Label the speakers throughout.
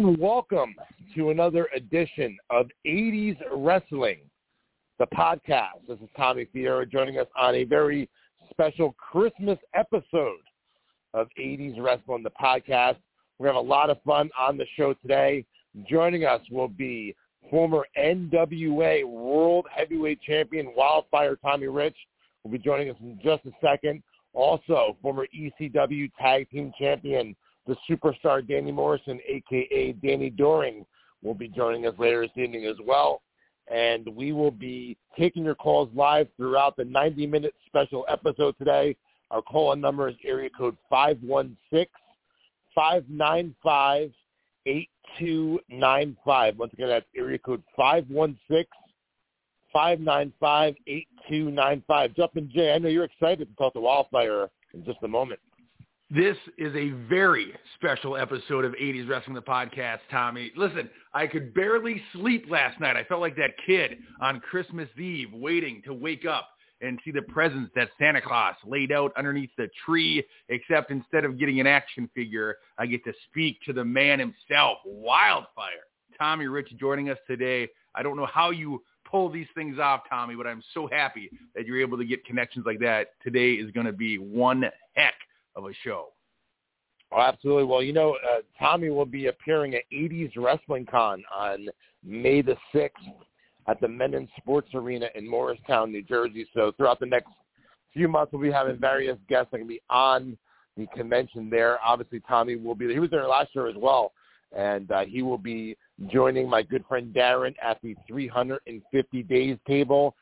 Speaker 1: And welcome to another edition of 80s Wrestling, the podcast. This is Tommy Fierro joining us on a very special Christmas episode of 80s Wrestling, the podcast. To have a lot of fun on the show today. Joining us will be former NWA World Heavyweight Champion Wildfire Tommy Rich. Will be joining us in just a second. Also, former ECW Tag Team Champion the superstar Danny Morrison, aka Danny Doring, will be joining us later this evening as well. And we will be taking your calls live throughout the 90-minute special episode today. Our call-in number is area code 516-595-8295. Once again, that's area code 516-595-8295. Jumpin' Jay, I know you're excited to talk to Wildfire in just a moment.
Speaker 2: This is a very special episode of 80s Wrestling the Podcast, Tommy. Listen, I could barely sleep last night. I felt like that kid on Christmas Eve waiting to wake up and see the presents that Santa Claus laid out underneath the tree, except instead of getting an action figure, I get to speak to the man himself, Wildfire. Tommy Rich joining us today. I don't know how you pull these things off, Tommy, but I'm so happy that you're able to get connections like that. Today is going to be one heck of a show.
Speaker 1: Oh, absolutely. Well, you know, uh, Tommy will be appearing at 80s Wrestling Con on May the 6th at the Mennen Sports Arena in Morristown, New Jersey. So throughout the next few months, we'll be having various guests that can be on the convention there. Obviously, Tommy will be there. He was there last year as well, and uh, he will be joining my good friend Darren at the 350 Days table.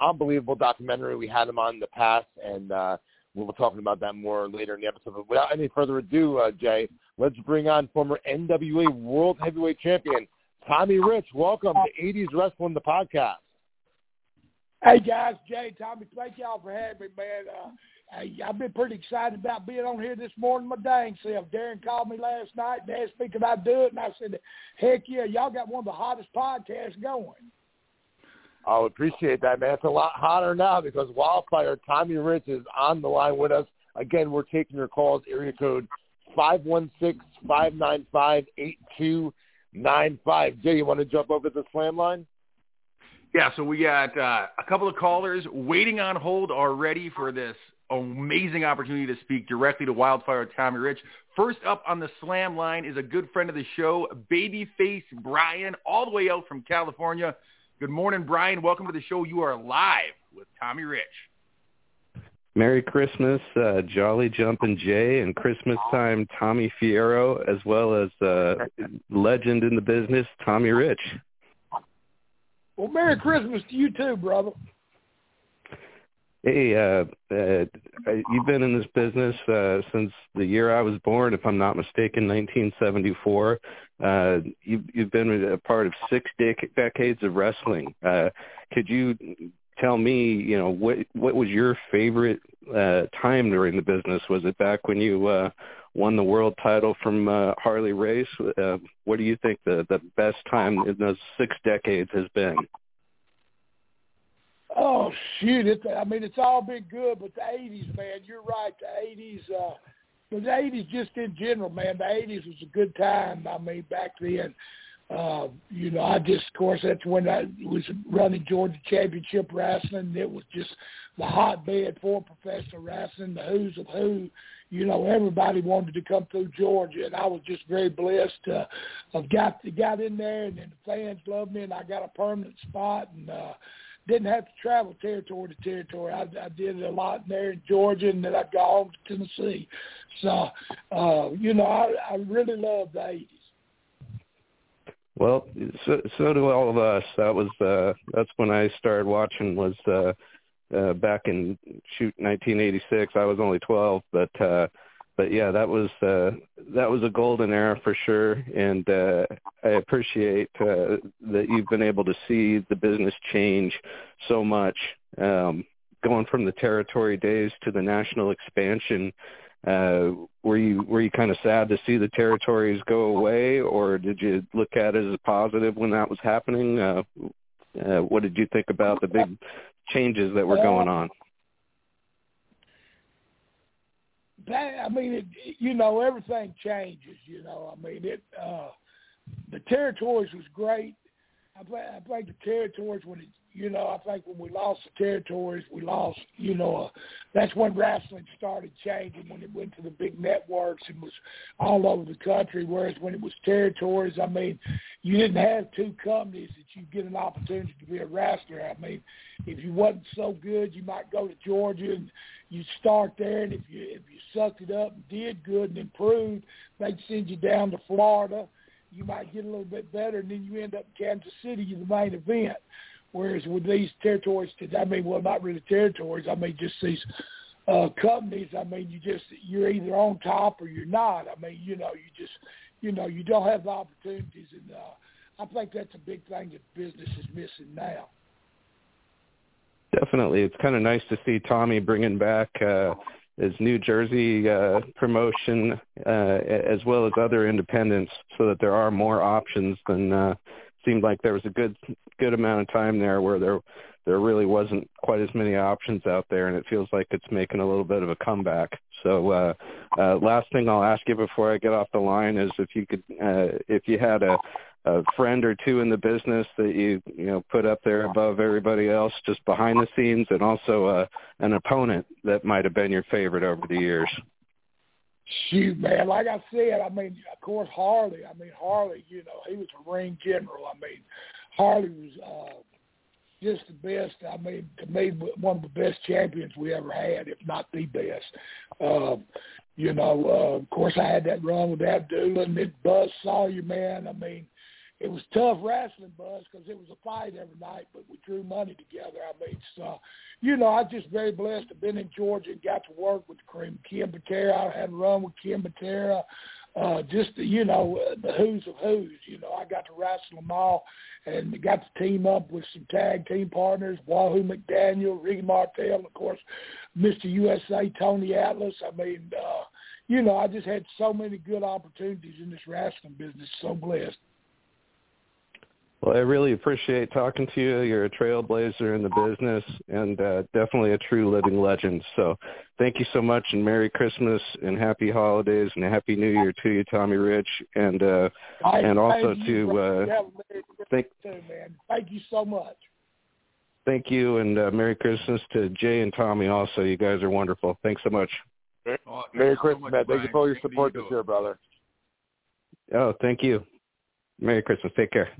Speaker 1: Unbelievable documentary. We had him on in the past, and uh, We'll be talking about that more later in the episode. But without any further ado, uh, Jay, let's bring on former NWA World Heavyweight Champion Tommy Rich. Welcome to 80s Wrestling, the podcast.
Speaker 3: Hey guys, Jay, Tommy, thank y'all for having me, man. Uh, I've been pretty excited about being on here this morning. My dang self, Darren called me last night and asked me could I do it, and I said, "Heck yeah, y'all got one of the hottest podcasts going."
Speaker 1: I would appreciate that, man. It's a lot hotter now because Wildfire Tommy Rich is on the line with us. Again, we're taking your calls. Area code five one six five nine five eight two nine five. Jay, you want to jump over the slam line?
Speaker 2: Yeah, so we got uh, a couple of callers waiting on hold already for this amazing opportunity to speak directly to Wildfire Tommy Rich. First up on the slam line is a good friend of the show, Babyface Brian, all the way out from California. Good morning, Brian. Welcome to the show. You are live with Tommy Rich.
Speaker 4: Merry Christmas, uh, Jolly Jumpin' Jay, and Christmas time, Tommy Fierro, as well as uh, legend in the business, Tommy Rich.
Speaker 3: Well, Merry Christmas to you too, brother.
Speaker 4: Hey, uh, uh, you've been in this business uh, since the year I was born, if I'm not mistaken, 1974. Uh, you've, you've been a part of six dec- decades of wrestling. Uh, could you tell me, you know, what what was your favorite uh, time during the business? Was it back when you uh, won the world title from uh, Harley Race? Uh, what do you think the the best time in those six decades has been?
Speaker 3: Oh shoot! It, I mean, it's all been good, but the '80s, man, you're right. The '80s, uh, the '80s, just in general, man, the '80s was a good time. I mean, back then, uh, you know, I just, of course, that's when I was running Georgia Championship Wrestling. It was just the hotbed for professional wrestling, the who's of who. You know, everybody wanted to come through Georgia, and I was just very blessed to have got got in there, and, and the fans loved me, and I got a permanent spot, and. uh didn't have to travel territory to territory. I, I did a lot there in Georgia, and then I'd go home to Tennessee. So, uh, you know, I, I really love the '80s.
Speaker 4: Well, so, so do all of us. That was uh, that's when I started watching. Was uh, uh, back in shoot 1986. I was only 12, but uh, but yeah, that was uh, that was a golden era for sure, and uh, I appreciate uh, that you've been able to see the business change so much, um, going from the territory days to the national expansion. Uh, were you were you kind of sad to see the territories go away, or did you look at it as a positive when that was happening? Uh, uh, what did you think about the big changes that were going on?
Speaker 3: that I mean, it, you know, everything changes. You know, I mean, it. uh the territories was great. I played I played the territories when it you know, I think when we lost the territories, we lost, you know, uh, that's when wrestling started changing when it went to the big networks and was all over the country. Whereas when it was territories, I mean, you didn't have two companies that you get an opportunity to be a wrestler. I mean, if you wasn't so good, you might go to Georgia and you start there, and if you if you sucked it up and did good and improved, they'd send you down to Florida. You might get a little bit better, and then you end up in Kansas City, the main event. Whereas with these territories, I mean, well, not really territories. I mean, just these uh, companies. I mean, you just you're either on top or you're not. I mean, you know, you just you know you don't have the opportunities, and uh, I think that's a big thing that business is missing now.
Speaker 4: Definitely, it's kind of nice to see Tommy bringing back uh, his New Jersey uh, promotion uh, as well as other independents, so that there are more options than. Uh, seemed like there was a good good amount of time there where there there really wasn't quite as many options out there, and it feels like it's making a little bit of a comeback. So, uh, uh, last thing I'll ask you before I get off the line is if you could, uh, if you had a, a friend or two in the business that you you know put up there above everybody else, just behind the scenes, and also uh, an opponent that might have been your favorite over the years.
Speaker 3: Shoot, man, like I said, I mean, of course, Harley. I mean, Harley, you know, he was a ring general. I mean, Harley was uh, just the best. I mean, to me, one of the best champions we ever had, if not the best. Uh, you know, uh, of course, I had that run with Abdullah and then Buzz Sawyer, man. I mean, it was tough wrestling, Buzz, because it was a fight every night, but we drew money together. I mean, so, you know, I was just very blessed to have been in Georgia and got to work with Cream Ken Patera. I had a run with Ken Patera. Uh, just, you know, the who's of who's. You know, I got to wrestle them all and got to team up with some tag team partners, Wahoo McDaniel, Ricky Martel, of course, Mr. USA, Tony Atlas. I mean, uh, you know, I just had so many good opportunities in this wrestling business. So blessed.
Speaker 4: Well, I really appreciate talking to you. You're a trailblazer in the business and uh, definitely a true living legend. So thank you so much and Merry Christmas and Happy Holidays and Happy New Year to you, Tommy Rich. And uh,
Speaker 3: I,
Speaker 4: and also to uh,
Speaker 3: thank, too, man. thank you so much.
Speaker 4: Thank you and uh, Merry Christmas to Jay and Tommy also. You guys are wonderful. Thanks so much.
Speaker 1: Oh, Merry Christmas, so man. Thank you for all your support this year, brother.
Speaker 4: Oh, thank you. Merry Christmas. Take care.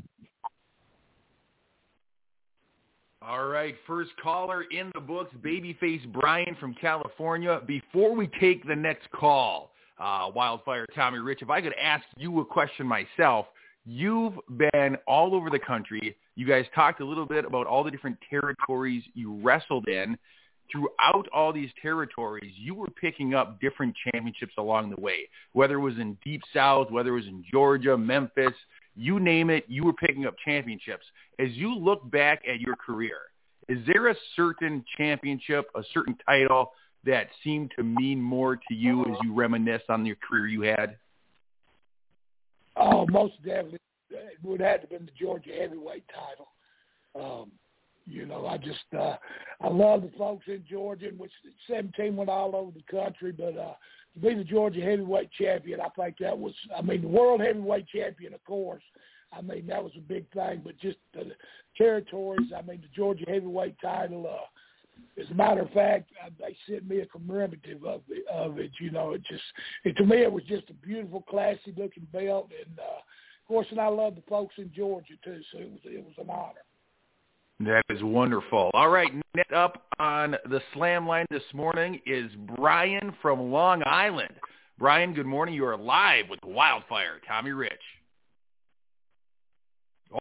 Speaker 2: All right, first caller in the books, Babyface Brian from California. Before we take the next call, uh, Wildfire Tommy Rich, if I could ask you a question myself, you've been all over the country. You guys talked a little bit about all the different territories you wrestled in. Throughout all these territories, you were picking up different championships along the way, whether it was in Deep South, whether it was in Georgia, Memphis, you name it, you were picking up championships. As you look back at your career, is there a certain championship, a certain title that seemed to mean more to you as you reminisce on your career you had?
Speaker 3: Oh, most definitely. It would have to been the Georgia heavyweight title. Um, you know, I just uh, I love the folks in Georgia, which 17 went all over the country, but uh, to be the Georgia heavyweight champion, I think that was, I mean, the world heavyweight champion, of course. I mean, that was a big thing, but just the territories, I mean, the Georgia heavyweight title, uh, as a matter of fact, uh, they sent me a commemorative of it, of it. You know, it just, it, to me, it was just a beautiful, classy looking belt. And, uh, of course, and I love the folks in Georgia too. So it was, it was an honor.
Speaker 2: That is wonderful. All right, next up on the slam line this morning is Brian from Long Island. Brian, good morning. You are live with Wildfire. Tommy Rich.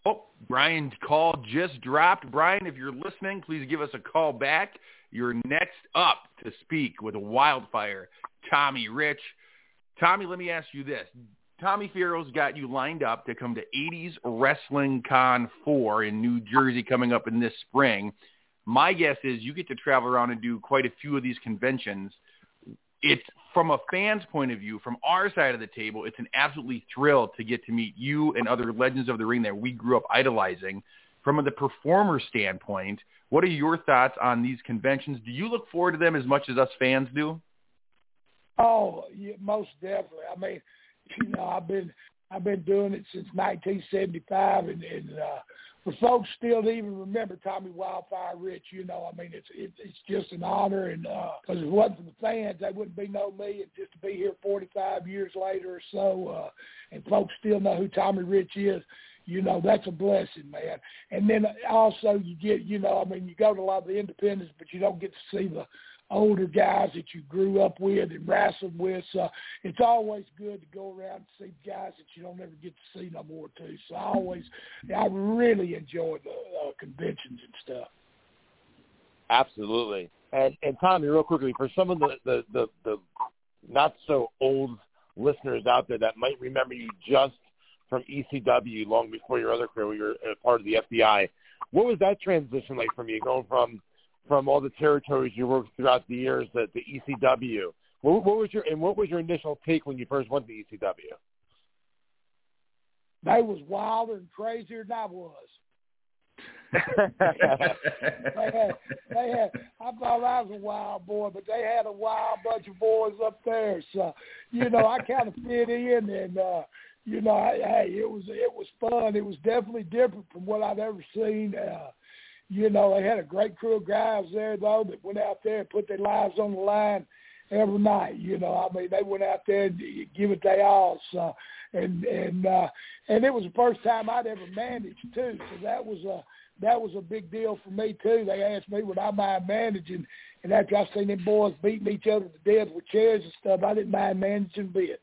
Speaker 2: Oh, Brian's call just dropped. Brian, if you're listening, please give us a call back. You're next up to speak with Wildfire. Tommy Rich. Tommy, let me ask you this. Tommy Fierro's got you lined up to come to 80s Wrestling Con 4 in New Jersey coming up in this spring. My guess is you get to travel around and do quite a few of these conventions. It's from a fan's point of view, from our side of the table, it's an absolutely thrill to get to meet you and other legends of the ring that we grew up idolizing. From the performer standpoint, what are your thoughts on these conventions? Do you look forward to them as much as us fans do?
Speaker 3: Oh, yeah, most definitely. I mean, you know, I've been I've been doing it since 1975, and, and uh, for folks still even remember Tommy Wildfire Rich, you know, I mean, it's it, it's just an honor, and because uh, it wasn't for the fans, they wouldn't be no me, and just to be here 45 years later or so, uh, and folks still know who Tommy Rich is, you know, that's a blessing, man. And then also you get, you know, I mean, you go to a lot of the independents, but you don't get to see the older guys that you grew up with and wrestled with. So it's always good to go around and see guys that you don't ever get to see no more too. So I always, I really enjoy the uh, conventions and stuff.
Speaker 1: Absolutely. And and Tommy, real quickly, for some of the the the, the not so old listeners out there that might remember you just from ECW long before your other career, you were part of the FBI. What was that transition like from you going from from all the territories you worked throughout the years at the ECW. What, what was your and what was your initial take when you first went to ECW?
Speaker 3: They was wilder and crazier than I was. they had, they had. I thought I was a wild boy, but they had a wild bunch of boys up there. So, you know, I kind of fit in, and uh, you know, I, hey, it was it was fun. It was definitely different from what I'd ever seen. Uh, you know, they had a great crew of guys there though that went out there and put their lives on the line every night. You know, I mean, they went out there and give it their all. So, and and uh, and it was the first time I'd ever managed too. So that was a that was a big deal for me too. They asked me would I mind managing, and after I seen them boys beating each other to death with chairs and stuff, I didn't mind managing a bit.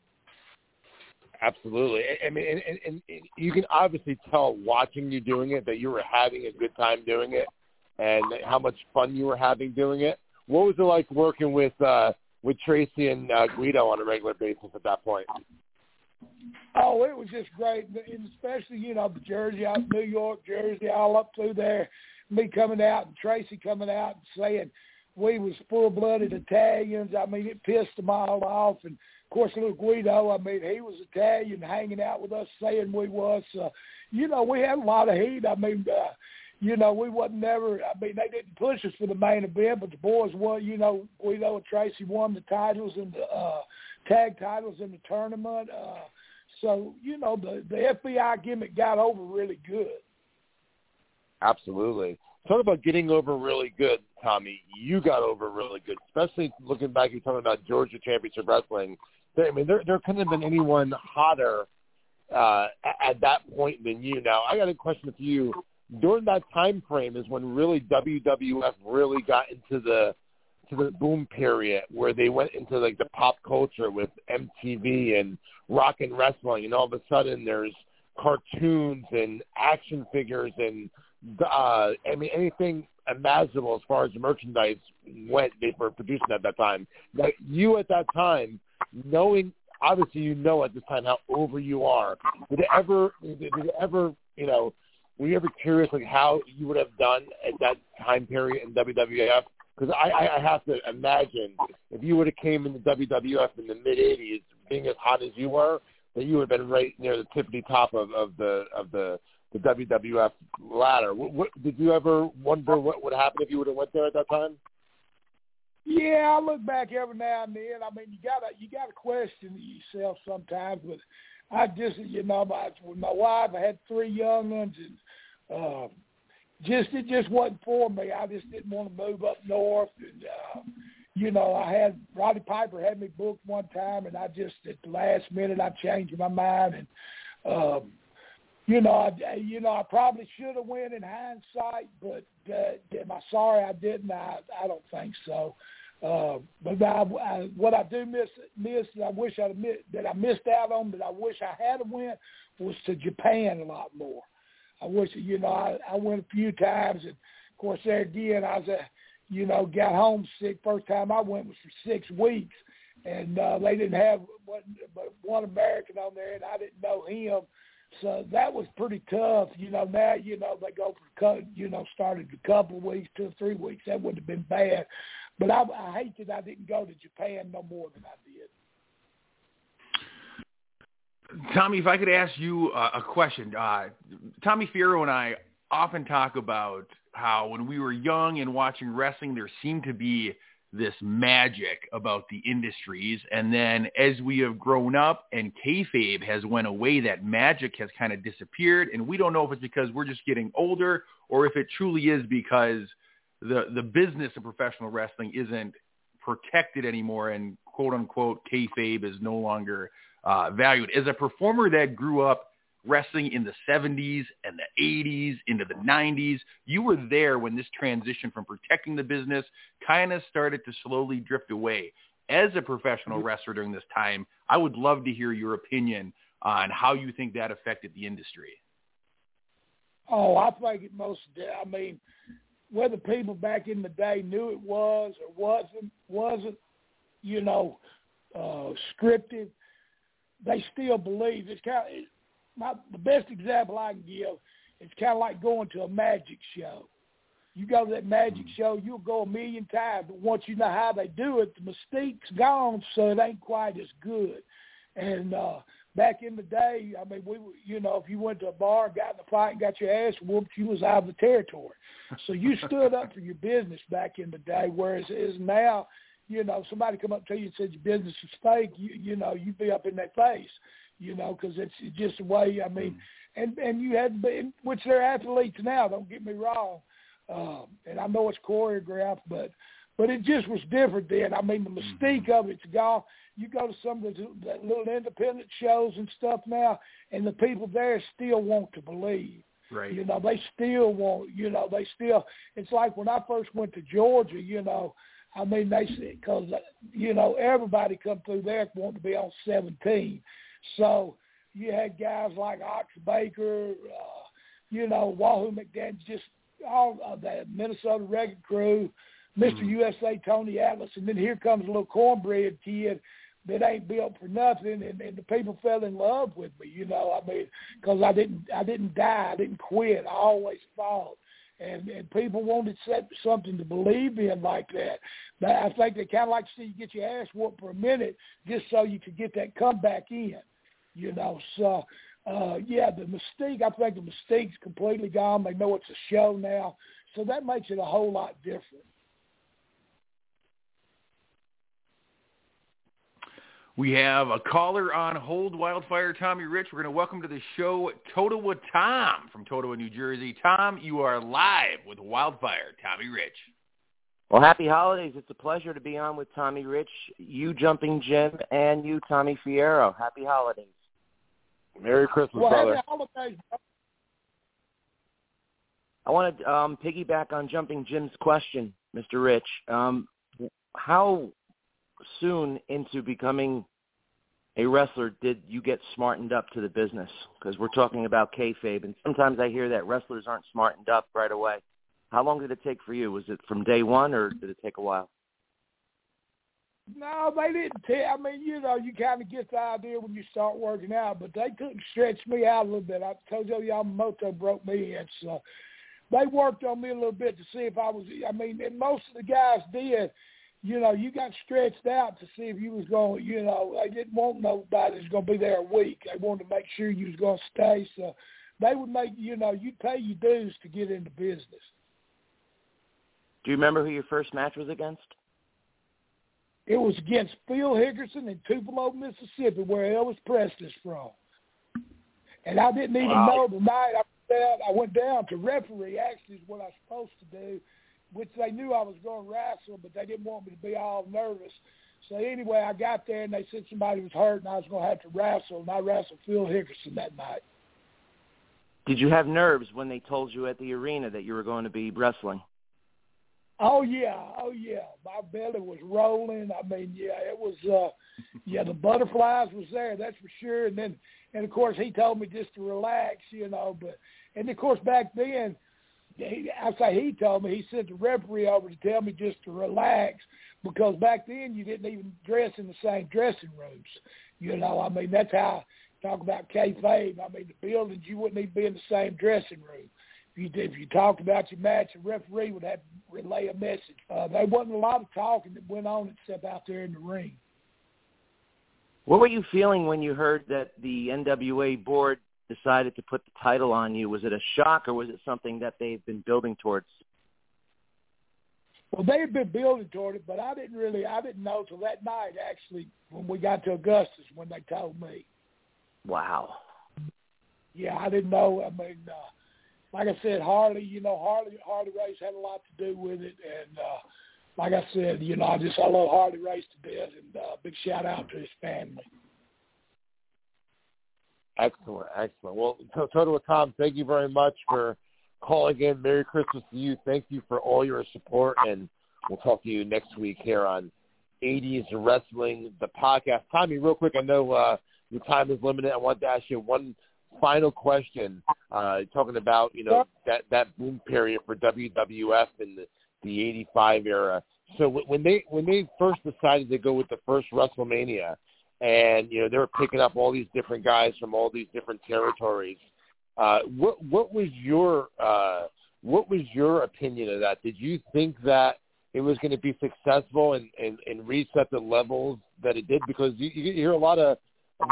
Speaker 1: Absolutely. I mean, and, and, and you can obviously tell watching you doing it that you were having a good time doing it, and how much fun you were having doing it. What was it like working with uh, with Tracy and uh, Guido on a regular basis at that point?
Speaker 3: Oh, it was just great, and especially you know Jersey, out New York, Jersey, all up through there. Me coming out and Tracy coming out and saying we was full-blooded Italians. I mean, it pissed them all off, and course, little Guido, I mean, he was Italian, hanging out with us, saying we was. Uh, you know, we had a lot of heat. I mean, uh, you know, we wasn't never. I mean, they didn't push us for the main event, but the boys won. You know, Guido and Tracy won the titles and the uh, tag titles in the tournament. Uh, so you know, the the FBI gimmick got over really good.
Speaker 1: Absolutely. Talk about getting over really good, Tommy. You got over really good, especially looking back. You're talking about Georgia Championship Wrestling I mean, there there couldn't have been anyone hotter uh, at that point than you. Now, I got a question for you. During that time frame is when really WWF really got into the to the boom period where they went into like the pop culture with MTV and rock and wrestling, and all of a sudden there's cartoons and action figures and uh, I mean anything imaginable as far as merchandise went they were producing at that time. Like you at that time knowing obviously you know at this time how over you are. Did it ever did it ever you know were you ever curious like how you would have done at that time period in WWF? Because I, I have to imagine if you would have came into WWF in the mid '80s, being as hot as you were, that you would have been right near the tippity top of, of the of the the WWF ladder. What, what, did you ever wonder what would happen if you would have went there at that time?
Speaker 3: Yeah, I look back every now and then. I mean, you gotta you gotta question yourself sometimes. But I just, you know, my with my wife, I had three young ones, and uh, just it just wasn't for me. I just didn't want to move up north. And uh, you know, I had Roddy Piper had me booked one time, and I just at the last minute I changed my mind and. um you know, I, you know, I probably should have went in hindsight, but uh, am I sorry I didn't? I, I don't think so. Uh, but I, I, what I do miss, miss, I wish I that I missed out on, that I wish I had went, was to Japan a lot more. I wish, you know, I, I went a few times, and of course there again, I was, a, you know, got homesick. First time I went was for six weeks, and uh, they didn't have but one American on there, and I didn't know him so that was pretty tough. You know, now, you know, they go cut, you know, started a couple of weeks, two or three weeks. That wouldn't have been bad. But I, I hate that I didn't go to Japan no more than I
Speaker 2: did. Tommy, if I could ask you uh, a question. Uh, Tommy Fierro and I often talk about how when we were young and watching wrestling, there seemed to be this magic about the industries. And then as we have grown up and kayfabe has went away, that magic has kind of disappeared. And we don't know if it's because we're just getting older or if it truly is because the, the business of professional wrestling isn't protected anymore and quote unquote kayfabe is no longer uh, valued. As a performer that grew up wrestling in the 70s and the 80s into the 90s. You were there when this transition from protecting the business kind of started to slowly drift away. As a professional mm-hmm. wrestler during this time, I would love to hear your opinion on how you think that affected the industry.
Speaker 3: Oh, I think it most. I mean, whether people back in the day knew it was or wasn't, wasn't, you know, uh, scripted, they still believe it's kind of my the best example I can give is kind of like going to a magic show. You go to that magic mm. show, you'll go a million times, but once you know how they do it, the mystique's gone, so it ain't quite as good. And uh back in the day, I mean, we, you know, if you went to a bar, got in a fight, and got your ass whooped, you was out of the territory. So you stood up for your business back in the day, whereas is now, you know, somebody come up to you and said your business is fake, you, you know, you'd be up in their face you know, because it's just the way. I mean, mm. and and you had been, which they're athletes now. Don't get me wrong, um, and I know it's choreographed, but but it just was different then. I mean, the mystique mm-hmm. of it's gone. You go to some of the little independent shows and stuff now, and the people there still want to believe.
Speaker 2: Right.
Speaker 3: You know, they still want. You know, they still. It's like when I first went to Georgia. You know, I mean, they said because you know everybody come through there wanting to be on seventeen. So you had guys like Ox Baker, uh, you know, Wahoo McDaniel, just all of that Minnesota Wrecking Crew, mister mm-hmm. USA Tony Atlas, and then here comes a little cornbread kid that ain't built for nothing, and, and the people fell in love with me. You know, I mean, because I didn't, I didn't die, I didn't quit, I always fought. And, and people wanted something to believe in like that. But I think they kind of like to see you get your ass whooped for a minute just so you could get that comeback in. You know, so uh, yeah, the mistake. I think the mistake's completely gone. They know it's a show now, so that makes it a whole lot different.
Speaker 2: We have a caller on hold, Wildfire Tommy Rich. We're going to welcome to the show Totowa Tom from Totowa, New Jersey. Tom, you are live with Wildfire Tommy Rich.
Speaker 5: Well, happy holidays. It's a pleasure to be on with Tommy Rich, you Jumping Jim, and you, Tommy Fierro. Happy holidays.
Speaker 1: Merry Christmas,
Speaker 3: well,
Speaker 1: brother.
Speaker 3: Holidays.
Speaker 5: I want to um, piggyback on Jumping Jim's question, Mr. Rich. Um, how soon into becoming a wrestler did you get smartened up to the business? Because we're talking about kayfabe, and sometimes I hear that wrestlers aren't smartened up right away. How long did it take for you? Was it from day one, or did it take a while?
Speaker 3: No, they didn't tell. I mean, you know, you kind of get the idea when you start working out, but they couldn't stretch me out a little bit. I told you Yamamoto broke me in, so they worked on me a little bit to see if I was. I mean, and most of the guys did. You know, you got stretched out to see if you was going. You know, they didn't want nobody that's going to be there a week. They wanted to make sure you was going to stay. So they would make. You know, you pay your dues to get into business.
Speaker 5: Do you remember who your first match was against?
Speaker 3: It was against Phil Hickerson in Tupelo, Mississippi, where Elvis Presley's from. And I didn't even wow. know the night I went down. I went down to referee. Actually, is what I was supposed to do, which they knew I was going to wrestle, but they didn't want me to be all nervous. So anyway, I got there and they said somebody was hurt and I was going to have to wrestle, and I wrestled Phil Hickerson that night.
Speaker 5: Did you have nerves when they told you at the arena that you were going to be wrestling?
Speaker 3: Oh yeah, oh yeah. My belly was rolling. I mean, yeah, it was. uh Yeah, the butterflies was there. That's for sure. And then, and of course, he told me just to relax, you know. But and of course, back then, he, I say he told me he sent the referee over to tell me just to relax because back then you didn't even dress in the same dressing rooms. You know, I mean that's how talk about kayfabe. I mean the buildings you wouldn't even be in the same dressing room you if you talked about your match, the referee would have to relay a message. Uh, there wasn't a lot of talking that went on except out there in the ring.
Speaker 5: What were you feeling when you heard that the NWA board decided to put the title on you? Was it a shock or was it something that they've been building towards?
Speaker 3: Well, they had been building toward it, but I didn't really, I didn't know till that night actually when we got to Augusta when they told me.
Speaker 5: Wow.
Speaker 3: Yeah, I didn't know. I mean, uh, like I said, Harley, you know, Harley Harley Race had a lot to do with it, and uh, like I said, you know, I just I love Harley Race to death, and uh, big shout out to his family.
Speaker 1: Excellent, excellent. Well, Totowa Tom, thank you very much for calling in. Merry Christmas to you. Thank you for all your support, and we'll talk to you next week here on 80s Wrestling, the podcast. Tommy, real quick, I know uh, your time is limited. I want to ask you one final question. Uh, talking about you know that that boom period for WWF in the, the '85 era. So when they when they first decided to go with the first WrestleMania, and you know they were picking up all these different guys from all these different territories. Uh, what what was your uh, what was your opinion of that? Did you think that it was going to be successful and, and, and reset the levels that it did? Because you, you hear a lot of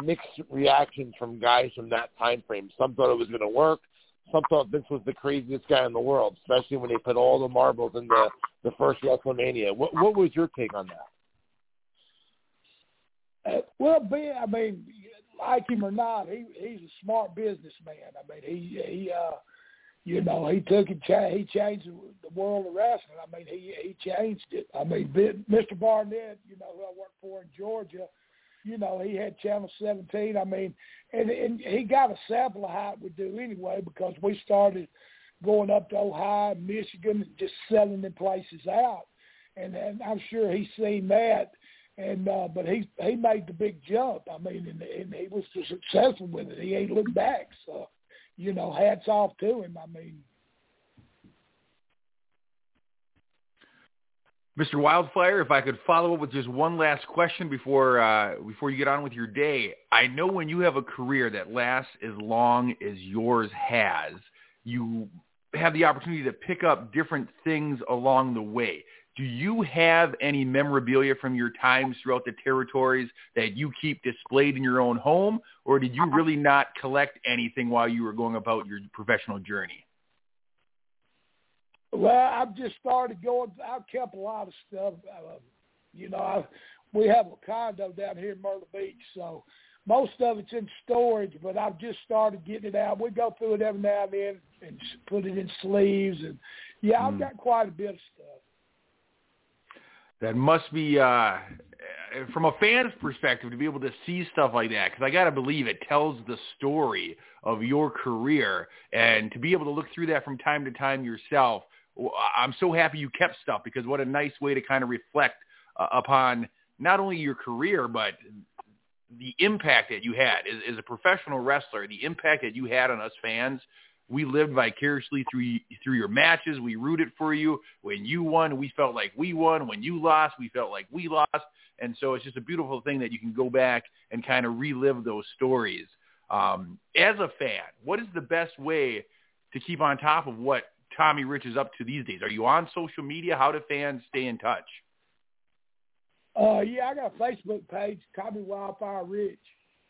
Speaker 1: mixed reactions from guys from that time frame. Some thought it was going to work. Some thought Vince was the craziest guy in the world, especially when they put all the marbles in the the first WrestleMania. What what was your take on
Speaker 3: that? Uh, well, Ben, I mean, like him or not, he he's a smart businessman. I mean, he he uh, you know, he took and cha- he changed the world of wrestling. I mean, he he changed it. I mean, Mr. Barnett, you know, who I worked for in Georgia you know, he had Channel 17. I mean, and, and he got a sample of how it would do anyway because we started going up to Ohio, Michigan, and just selling the places out. And, and I'm sure he's seen that. And uh, but he he made the big jump. I mean, and, and he was successful with it. He ain't looked back. So, you know, hats off to him. I mean,
Speaker 2: Mr. Wildfire, if I could follow up with just one last question before uh, before you get on with your day. I know when you have a career that lasts as long as yours has, you have the opportunity to pick up different things along the way. Do you have any memorabilia from your times throughout the territories that you keep displayed in your own home, or did you really not collect anything while you were going about your professional journey?
Speaker 3: Well, I've just started going. I've kept a lot of stuff. Uh, you know, I, we have a condo down here in Myrtle Beach, so most of it's in storage. But I've just started getting it out. We go through it every now and then and put it in sleeves, and yeah, I've mm. got quite a bit of stuff.
Speaker 2: That must be, uh, from a fan's perspective, to be able to see stuff like that, because I got to believe it tells the story of your career, and to be able to look through that from time to time yourself I'm so happy you kept stuff because what a nice way to kind of reflect uh, upon not only your career but the impact that you had as, as a professional wrestler, the impact that you had on us fans. We lived vicariously through through your matches. We rooted for you. When you won, we felt like we won. When you lost, we felt like we lost. And so it's just a beautiful thing that you can go back and kind of relive those stories. Um, as a fan, what is the best way to keep on top of what Tommy Rich is up to these days? Are you on social media? How do fans stay in touch?
Speaker 3: Uh, yeah, I got a Facebook page, Tommy Wildfire Rich.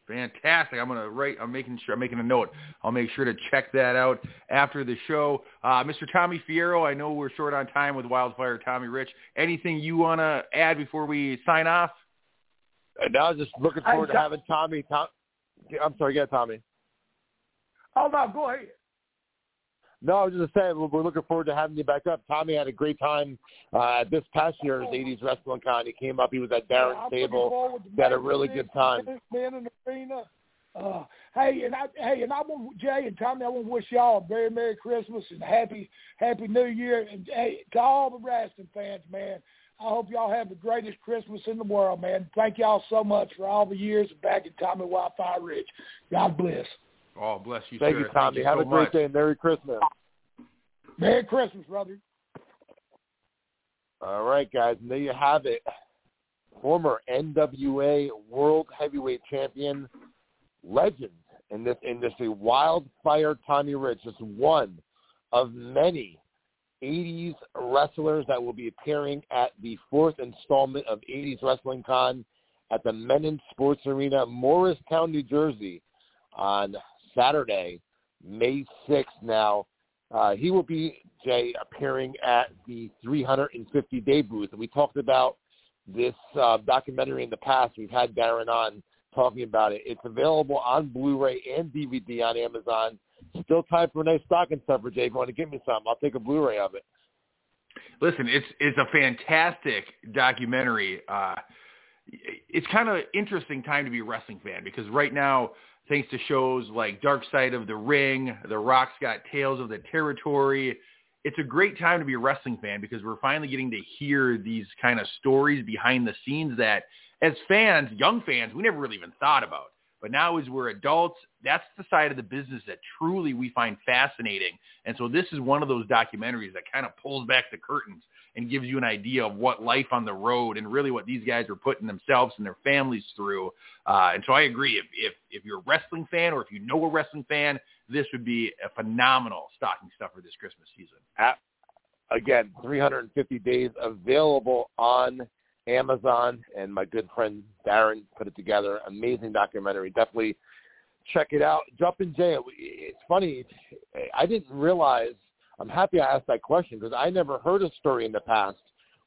Speaker 2: Fantastic. I'm gonna write. I'm making sure. I'm making a note. I'll make sure to check that out after the show. Uh, Mr. Tommy Fierro, I know we're short on time with Wildfire Tommy Rich. Anything you want to add before we sign off?
Speaker 1: Uh, now, just looking forward to having Tommy. Tom, I'm sorry, yeah, Tommy.
Speaker 3: Oh no, go ahead.
Speaker 1: No, I was just saying we're looking forward to having you back up. Tommy had a great time uh, this past year's 80s Wrestling Con. He came up. He was at Darren's yeah, table. He had a really good time.
Speaker 3: Man in the arena. Uh, hey, and I hey, and I want Jay and Tommy. I want to wish y'all a very Merry Christmas and happy Happy New Year. And hey, to all the wrestling fans, man, I hope y'all have the greatest Christmas in the world, man. Thank y'all so much for all the years back in Tommy Wildfire Rich. God bless.
Speaker 2: Oh, bless you,
Speaker 1: Thank
Speaker 2: sir.
Speaker 1: you, Tommy.
Speaker 2: Thank you
Speaker 1: Have
Speaker 2: so
Speaker 1: a great
Speaker 2: much.
Speaker 1: day. Merry Christmas.
Speaker 3: Merry Christmas, brother.
Speaker 1: All right, guys. And there you have it. Former NWA World Heavyweight Champion, legend in this industry, Wildfire Tommy Rich, just one of many 80s wrestlers that will be appearing at the fourth installment of 80s Wrestling Con at the Mennen Sports Arena, Morristown, New Jersey on Saturday, May 6th now. Uh, he will be, Jay, appearing at the 350 day booth. And we talked about this uh, documentary in the past. We've had Darren on talking about it. It's available on Blu-ray and DVD on Amazon. Still time for a nice stocking stuffer, Jay. If you want to give me some, I'll take a Blu-ray of it.
Speaker 2: Listen, it's it's a fantastic documentary. Uh, it's kind of an interesting time to be a wrestling fan because right now thanks to shows like Dark Side of the Ring, The Rock's Got Tales of the Territory. It's a great time to be a wrestling fan because we're finally getting to hear these kind of stories behind the scenes that as fans, young fans, we never really even thought about. But now as we're adults, that's the side of the business that truly we find fascinating. And so this is one of those documentaries that kind of pulls back the curtains and gives you an idea of what life on the road and really what these guys are putting themselves and their families through. Uh, and so I agree. If, if, if you're a wrestling fan or if you know a wrestling fan, this would be a phenomenal stocking stuffer this Christmas season.
Speaker 1: At, again, 350 days available on Amazon, and my good friend Darren put it together. Amazing documentary. Definitely check it out. Jumpin' Jay, it's funny. I didn't realize – I'm happy I asked that question because I never heard a story in the past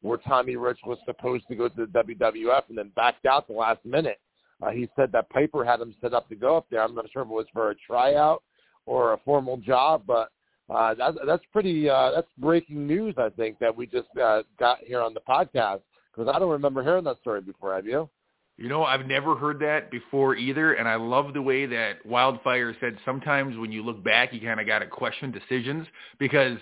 Speaker 1: where Tommy Rich was supposed to go to the WWF and then backed out the last minute. Uh, he said that Piper had him set up to go up there. I'm not sure if it was for a tryout or a formal job, but uh, that, that's pretty uh, that's breaking news. I think that we just uh, got here on the podcast because I don't remember hearing that story before. Have you?
Speaker 2: You know, I've never heard that before either, and I love the way that Wildfire said sometimes when you look back, you kind of got to question decisions because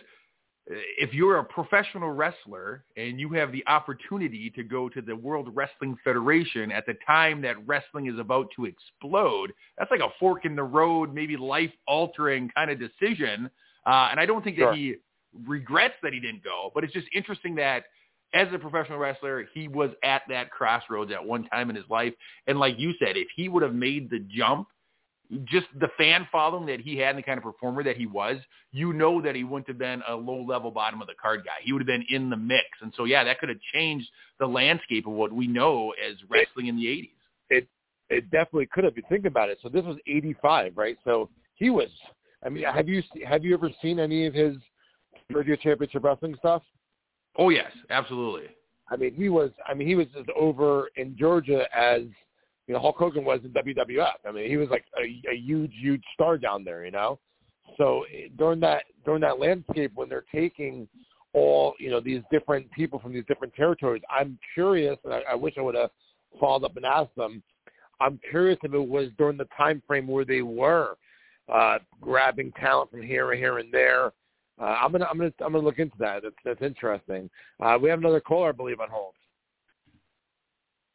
Speaker 2: if you're a professional wrestler and you have the opportunity to go to the World Wrestling Federation at the time that wrestling is about to explode, that's like a fork in the road, maybe life-altering kind of decision. Uh, and I don't think
Speaker 1: sure.
Speaker 2: that he regrets that he didn't go, but it's just interesting that – as a professional wrestler, he was at that crossroads at one time in his life. And like you said, if he would have made the jump, just the fan following that he had and the kind of performer that he was, you know that he wouldn't have been a low-level bottom of the card guy. He would have been in the mix. And so, yeah, that could have changed the landscape of what we know as wrestling in the 80s.
Speaker 1: It it definitely could have. You think about it. So this was 85, right? So he was, I mean, have you have you ever seen any of his Radio Championship Wrestling stuff?
Speaker 2: Oh yes, absolutely.
Speaker 1: I mean, he was. I mean, he was as over in Georgia as you know Hulk Hogan was in WWF. I mean, he was like a, a huge, huge star down there. You know, so during that during that landscape when they're taking all you know these different people from these different territories, I'm curious, and I, I wish I would have followed up and asked them. I'm curious if it was during the time frame where they were uh, grabbing talent from here and here and there uh, I'm gonna I'm gonna I'm gonna look into that. That's that's interesting. Uh, we have another caller, I believe, on hold.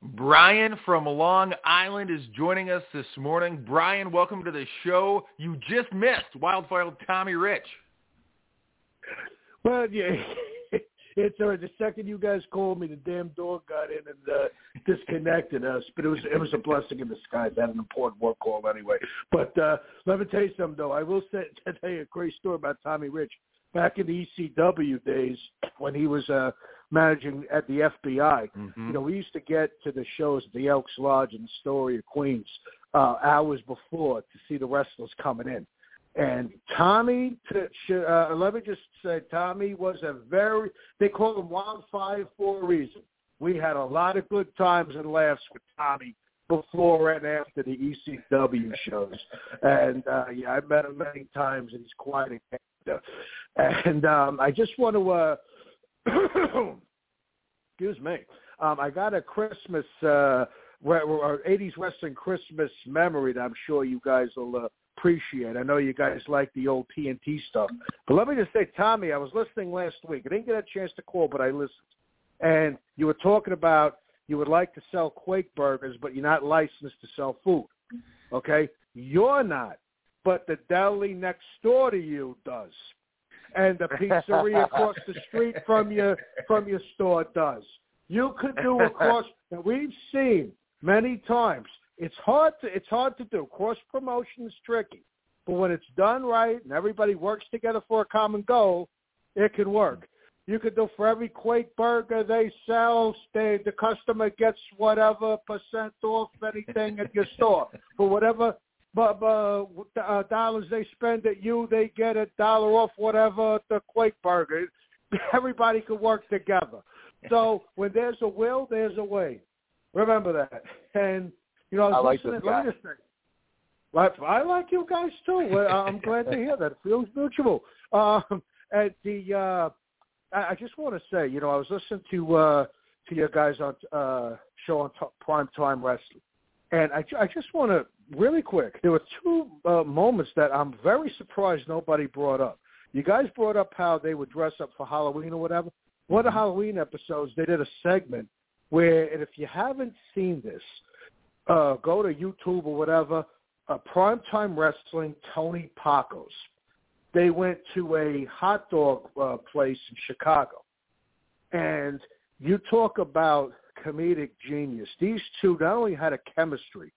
Speaker 2: Brian from Long Island is joining us this morning. Brian, welcome to the show. You just missed Wildfire Tommy Rich.
Speaker 6: Well, yeah, it's all right. The second you guys called me, the damn dog got in and uh, disconnected us. But it was it was a blessing in disguise. I had an important work call anyway. But uh, let me tell you something, though. I will say, tell you a great story about Tommy Rich back in the ECW days when he was uh, managing at the FBI.
Speaker 2: Mm-hmm.
Speaker 6: You know, we used to get to the shows at the Elks Lodge in Astoria, Queens, uh, hours before to see the wrestlers coming in. And Tommy, to, uh, let me just say, Tommy was a very, they call him Wildfire for a reason. We had a lot of good times and laughs with Tommy before and after the ECW shows. And uh, yeah, I met him many times, and he's quite a character. And um, I just want to, uh, excuse me, um, I got a Christmas, uh, or 80s Wrestling Christmas memory that I'm sure you guys will uh, appreciate. I know you guys like the old TNT stuff. But let me just say, Tommy, I was listening last week. I didn't get a chance to call, but I listened. And you were talking about you would like to sell Quake burgers, but you're not licensed to sell food. Okay? You're not. But the deli next door to you does and the pizzeria across the street from your from your store does. You could do a cross that we've seen many times. It's hard to it's hard to do. Cross promotion is tricky, but when it's done right and everybody works together for a common goal, it can work. You could do for every Quake burger they sell, they, the customer gets whatever percent off anything at your store for whatever but uh, uh, dollars they spend at you, they get a dollar off whatever the Quake Burger. Everybody can work together. So when there's a will, there's a way. Remember that. And you know, I was
Speaker 1: I like this guy.
Speaker 6: me just say, like, I like you guys too. I'm glad to hear that. It feels mutual. Um, and the uh, I, just want to say, you know, I was listening to uh, to your guys on uh, show on t- Prime Time Wrestling, and I, I just want to really quick. There were two uh, moments that I'm very surprised nobody brought up. You guys brought up how they would dress up for Halloween or whatever. One of the Halloween episodes, they did a segment where, and if you haven't seen this, uh, go to YouTube or whatever. Uh, Primetime Wrestling, Tony Packo's. They went to a hot dog uh, place in Chicago, and you talk about comedic genius. These two not only had a chemistry,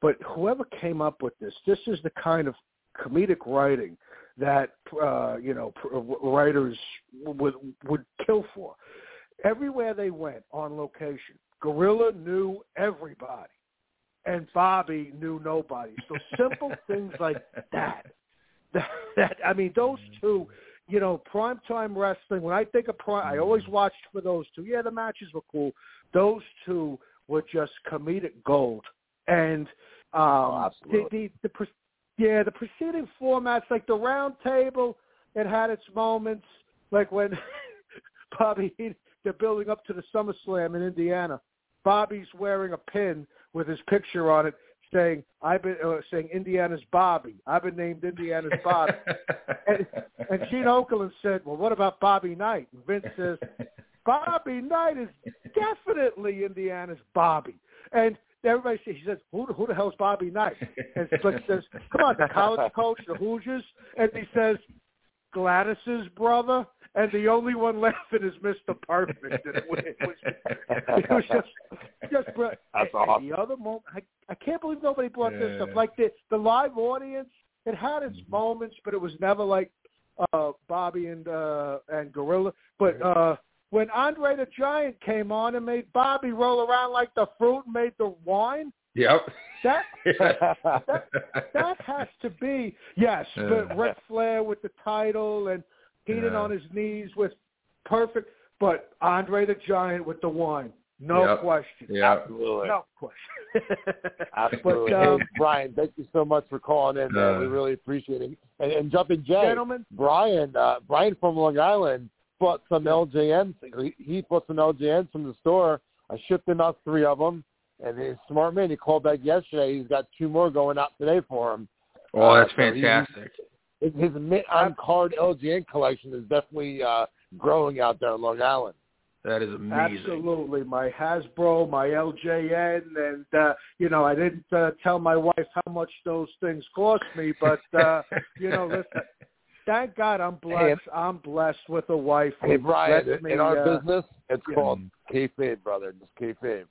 Speaker 6: but whoever came up with this, this is the kind of comedic writing that uh, you know writers would would kill for. Everywhere they went on location, Gorilla knew everybody, and Bobby knew nobody. So simple things like that. That, I mean, those two, you know, primetime wrestling. When I think of prime, I always watched for those two. Yeah, the matches were cool. Those two were just comedic gold. And um,
Speaker 1: Oh,
Speaker 6: the, the the pre- yeah, the preceding formats like the round table, it had its moments. Like when Bobby, they're building up to the SummerSlam in Indiana. Bobby's wearing a pin with his picture on it, saying I've been uh, saying Indiana's Bobby. I've been named Indiana's Bobby. and, and Gene Okerlund said, "Well, what about Bobby Knight?" And Vince says, "Bobby Knight is definitely Indiana's Bobby." And everybody says, "He says, who, who the hell's Bobby Knight?" And Slick says, "Come on, the college coach, the Hoosiers." And he says, "Gladys's brother." And the only one laughing is Mr. Perfect. And it was, it was, it was just, just br-
Speaker 1: That's
Speaker 6: and
Speaker 1: awesome.
Speaker 6: The other moment, I, I can't believe nobody brought this up. Like the the live audience, it had its
Speaker 2: Mm-hmm.
Speaker 6: moments, but it was never like uh Bobby and uh and Gorilla. But uh when Andre the Giant came on and made Bobby roll around like the fruit and made the wine,
Speaker 2: Yep.
Speaker 6: that that that has to be yes. But
Speaker 2: Yeah.
Speaker 6: Ric Flair with the title and Heenan
Speaker 2: Yeah.
Speaker 6: on his knees with perfect. But Andre the Giant with the wine, no
Speaker 2: Yep.
Speaker 6: question.
Speaker 2: Yep.
Speaker 1: Absolutely.
Speaker 6: No question.
Speaker 1: Absolutely.
Speaker 6: But, um,
Speaker 1: hey, Brian, thank you so much for calling in, man.
Speaker 2: Uh,
Speaker 1: we really appreciate it. And, and jumping Jay,
Speaker 6: Gentlemen,
Speaker 1: Brian, uh, Brian from Long Island bought some LJNs. He, he bought some LJNs from the store. I shipped him out three of them. And he's a smart man. He called back yesterday. He's got two more going out today for him.
Speaker 2: Oh, that's
Speaker 1: Uh, so he-
Speaker 2: fantastic.
Speaker 1: His, his mint on card LJN collection is definitely uh, growing out there in Long Island.
Speaker 2: That is amazing.
Speaker 6: Absolutely, my Hasbro, my LJN, and uh, you know I didn't uh, tell my wife how much those things cost me, but uh, you know, listen, thank God I'm blessed. I'm blessed with a wife.
Speaker 1: Hey,
Speaker 6: who
Speaker 1: Brian,
Speaker 6: lets
Speaker 1: in
Speaker 6: me,
Speaker 1: our
Speaker 6: uh,
Speaker 1: business, it's
Speaker 6: yeah.
Speaker 1: called kayfabe, brother. Just kayfabe.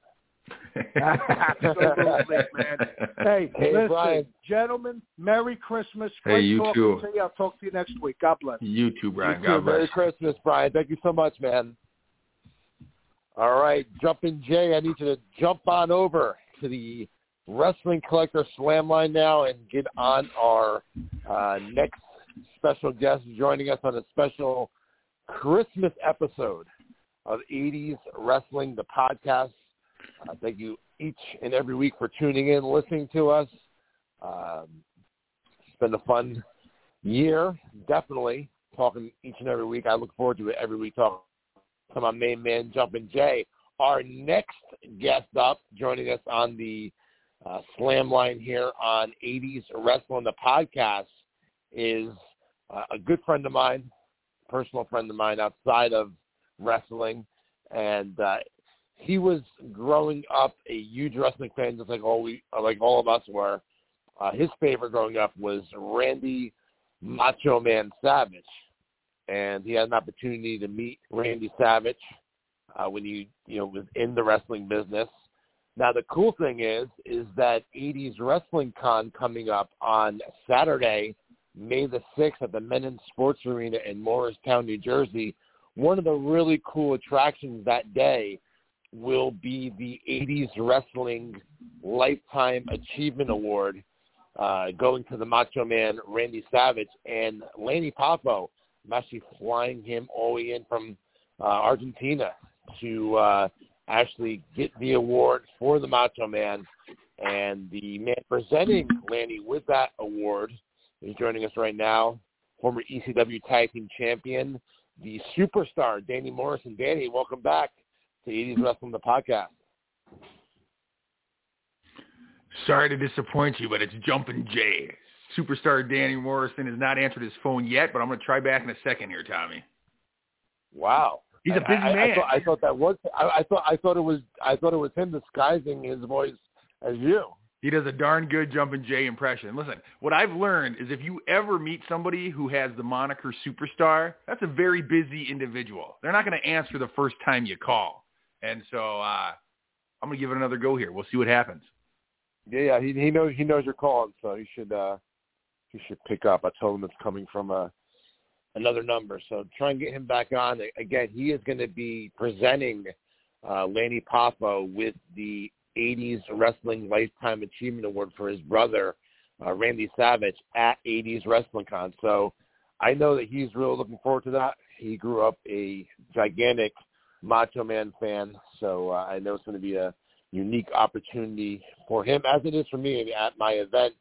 Speaker 6: Absolutely, man. Hey,
Speaker 1: Hey,
Speaker 6: listen,
Speaker 1: Brian.
Speaker 6: gentlemen, Merry Christmas.
Speaker 2: Hey, you
Speaker 6: talking
Speaker 2: too.
Speaker 6: to you. I'll talk to you next week. God bless.
Speaker 2: you too, Brian.
Speaker 1: You too.
Speaker 2: God bless.
Speaker 1: Merry Christmas, Brian. Thank you so much, man. All right, Jumping Jay, I need you to jump on over to the Wrestling Collector Slam line now and get on our uh, next special guest joining us on a special Christmas episode of 80s Wrestling, the podcast. Uh, thank you each and every week for tuning in, listening to us. Um, it's been a fun year, definitely talking each and every week. I look forward to it every week talking to my main man, Jumpin' Jay. Our next guest up, joining us on the uh, slam line here on 80s Wrestling, the podcast, is uh, a good friend of mine, personal friend of mine outside of wrestling. And uh, he was growing up a huge wrestling fan, just like all we, like all of us were. Uh, his favorite growing up was Randy Macho Man Savage, and he had an opportunity to meet Randy Savage uh, when he, you know, was in the wrestling business. Now the cool thing is, is that 80s Wrestling Con coming up on Saturday, May the 6th at the Mennen Sports Arena in Morristown, New Jersey. One of the really cool attractions that day will be the 80s Wrestling Lifetime Achievement Award uh, going to the Macho Man Randy Savage and Lanny Poffo. I'm actually flying him all the way in from uh, Argentina to uh, actually get the award for the Macho Man. And the man presenting Lanny with that award is joining us right now, former ECW Tag Team Champion, the superstar Danny Morrison. Danny, welcome back to 80s Wrestling, the podcast.
Speaker 2: Sorry to disappoint you, but it's Jumpin' Jay. Superstar Danny Morrison has not answered his phone yet, but I'm going to try back in a second here, Tommy.
Speaker 1: Wow,
Speaker 2: he's a busy
Speaker 1: I, I,
Speaker 2: man.
Speaker 1: I thought, I thought that was. I, I thought. I thought it was. I thought it was him disguising his voice as you.
Speaker 2: He does a darn good Jumpin' Jay impression. Listen, what I've learned is if you ever meet somebody who has the moniker superstar, that's a very busy individual. They're not going to answer the first time you call. And so uh, I'm to give it another go here. We'll see what happens.
Speaker 1: Yeah, yeah. He he knows he knows you're calling, so he should uh he should pick up. I told him it's coming from a another number, so try and get him back on. Again, he is going to be presenting uh, Lanny Poffo with the 80s Wrestling Lifetime Achievement Award for his brother uh, Randy Savage at 80s Wrestling Con. So I know that he's really looking forward to that. He grew up a gigantic Macho Man fan, so uh, I know it's going to be a unique opportunity for him, as it is for me at my event,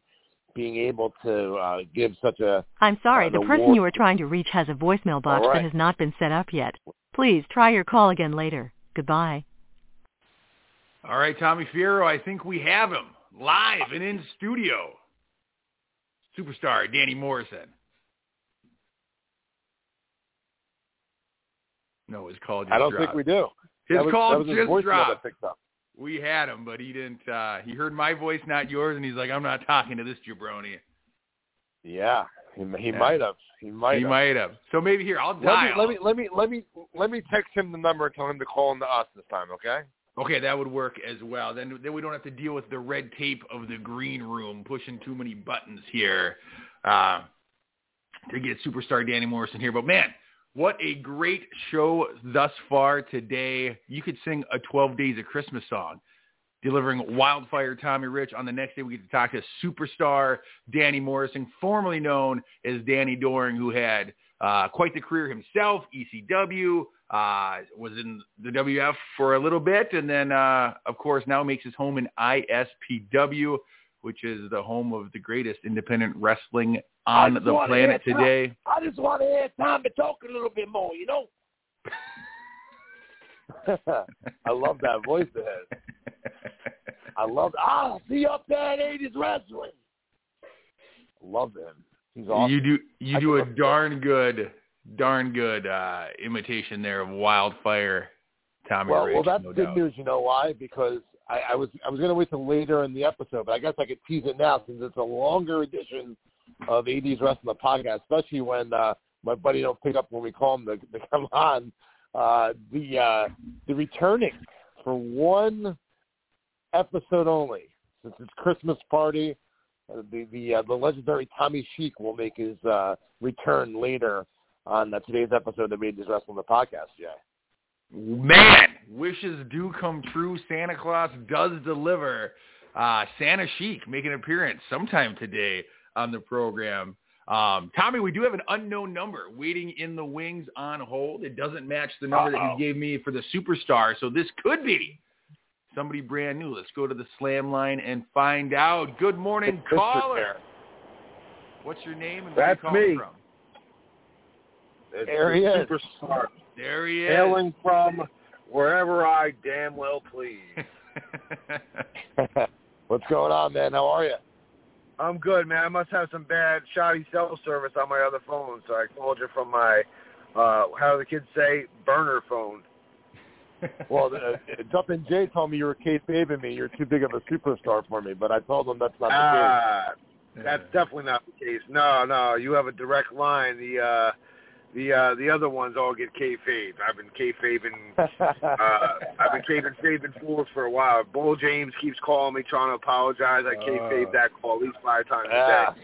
Speaker 1: being able to uh, give such a.
Speaker 7: I'm sorry,
Speaker 1: an
Speaker 7: the person you are trying to reach has a voicemail box
Speaker 1: All right.
Speaker 7: that has not been set up yet. Please try your call again later. Goodbye.
Speaker 2: All right, Tommy Fierro, I think we have him live and in studio. Superstar Danny Morrison. No, his call just dropped.
Speaker 1: I don't
Speaker 2: dropped.
Speaker 1: think we do.
Speaker 2: His
Speaker 1: that was,
Speaker 2: call
Speaker 1: was his
Speaker 2: just
Speaker 1: voicemail
Speaker 2: dropped.
Speaker 1: picked up.
Speaker 2: We had him, but he didn't. uh He heard my voice, not yours, and he's like, "I'm not talking to this jabroni."
Speaker 1: Yeah, he, he
Speaker 2: Yeah.
Speaker 1: might have. He might
Speaker 2: he
Speaker 1: have.
Speaker 2: might have. So maybe here, I'll
Speaker 1: Let me,
Speaker 2: dial.
Speaker 1: let me let me let me let me text him the number and tell him to call into us this time, okay?
Speaker 2: Okay, that would work as well. Then then we don't have to deal with the red tape of the green room pushing too many buttons here uh, to get superstar Danny Morrison here. But man, what a great show thus far today. You could sing a 12 Days of Christmas song. Delivering Wildfire Tommy Rich. On the next day, we get to talk to superstar Danny Morrison, formerly known as Danny Doring, who had uh, quite the career himself, ECW, uh, was in the WF for a little bit, and then, uh, of course, now makes his home in ISPW, which is the home of the greatest independent wrestling on the planet
Speaker 1: hear
Speaker 2: today.
Speaker 1: I just want to hear to talk a little bit more, you know. I love that voice his. I love. Ah, see you up there at 80s wrestling. I love him. He's awesome.
Speaker 2: You do you
Speaker 1: I
Speaker 2: do a darn good, darn good uh, imitation there of Wildfire Tommy
Speaker 1: well,
Speaker 2: Rich.
Speaker 1: well, that's
Speaker 2: no
Speaker 1: good
Speaker 2: doubt.
Speaker 1: news. You know why? Because I, I was I was going to wait till later in the episode, but I guess I could tease it now since it's a longer edition of 80s Wrestling the podcast, especially when uh, my buddy don't pick up when we call him to, to come on. Uh, the uh, the returning for one episode only, since it's Christmas party. Uh, the the uh, the legendary Tommy Sheik will make his uh, return later on uh, today's episode of 80s Wrestling the podcast. Jay.
Speaker 2: Man, wishes do come true. Santa Claus does deliver. Uh, Santa Chic make an appearance sometime today on the program. Um, Tommy, we do have an unknown number waiting in the wings on hold. It doesn't match the number that
Speaker 1: Uh-oh.
Speaker 2: you gave me for the superstar, so this could be somebody brand new. Let's go to the slam line and find out. Good morning,
Speaker 1: It's
Speaker 2: caller. What's your name and where
Speaker 8: That's
Speaker 2: you calling
Speaker 8: me.
Speaker 2: from?
Speaker 8: It's
Speaker 1: There
Speaker 8: the
Speaker 1: he is.
Speaker 8: superstar,
Speaker 2: There he is.
Speaker 8: hailing from wherever I damn well please.
Speaker 1: What's going on, man? How are you?
Speaker 8: I'm good, man. I must have some bad shoddy cell service on my other phone, so I called you from my, uh, how do the kids say, burner phone.
Speaker 1: Well, uh, Jumpin' Jay told me you were kayfabing me. You're too big of a superstar for me, but I told him that's not the case.
Speaker 8: Ah, that's definitely not the case. No, no, you have a direct line. The uh, the uh, the other ones all get kayfabe. I've been kayfabing.
Speaker 1: the case.
Speaker 8: Uh, I've been kayfabing fabing fools for a while. Bull James keeps calling me trying to apologize. I kayfabe
Speaker 2: Uh.
Speaker 8: that call at least five times a day.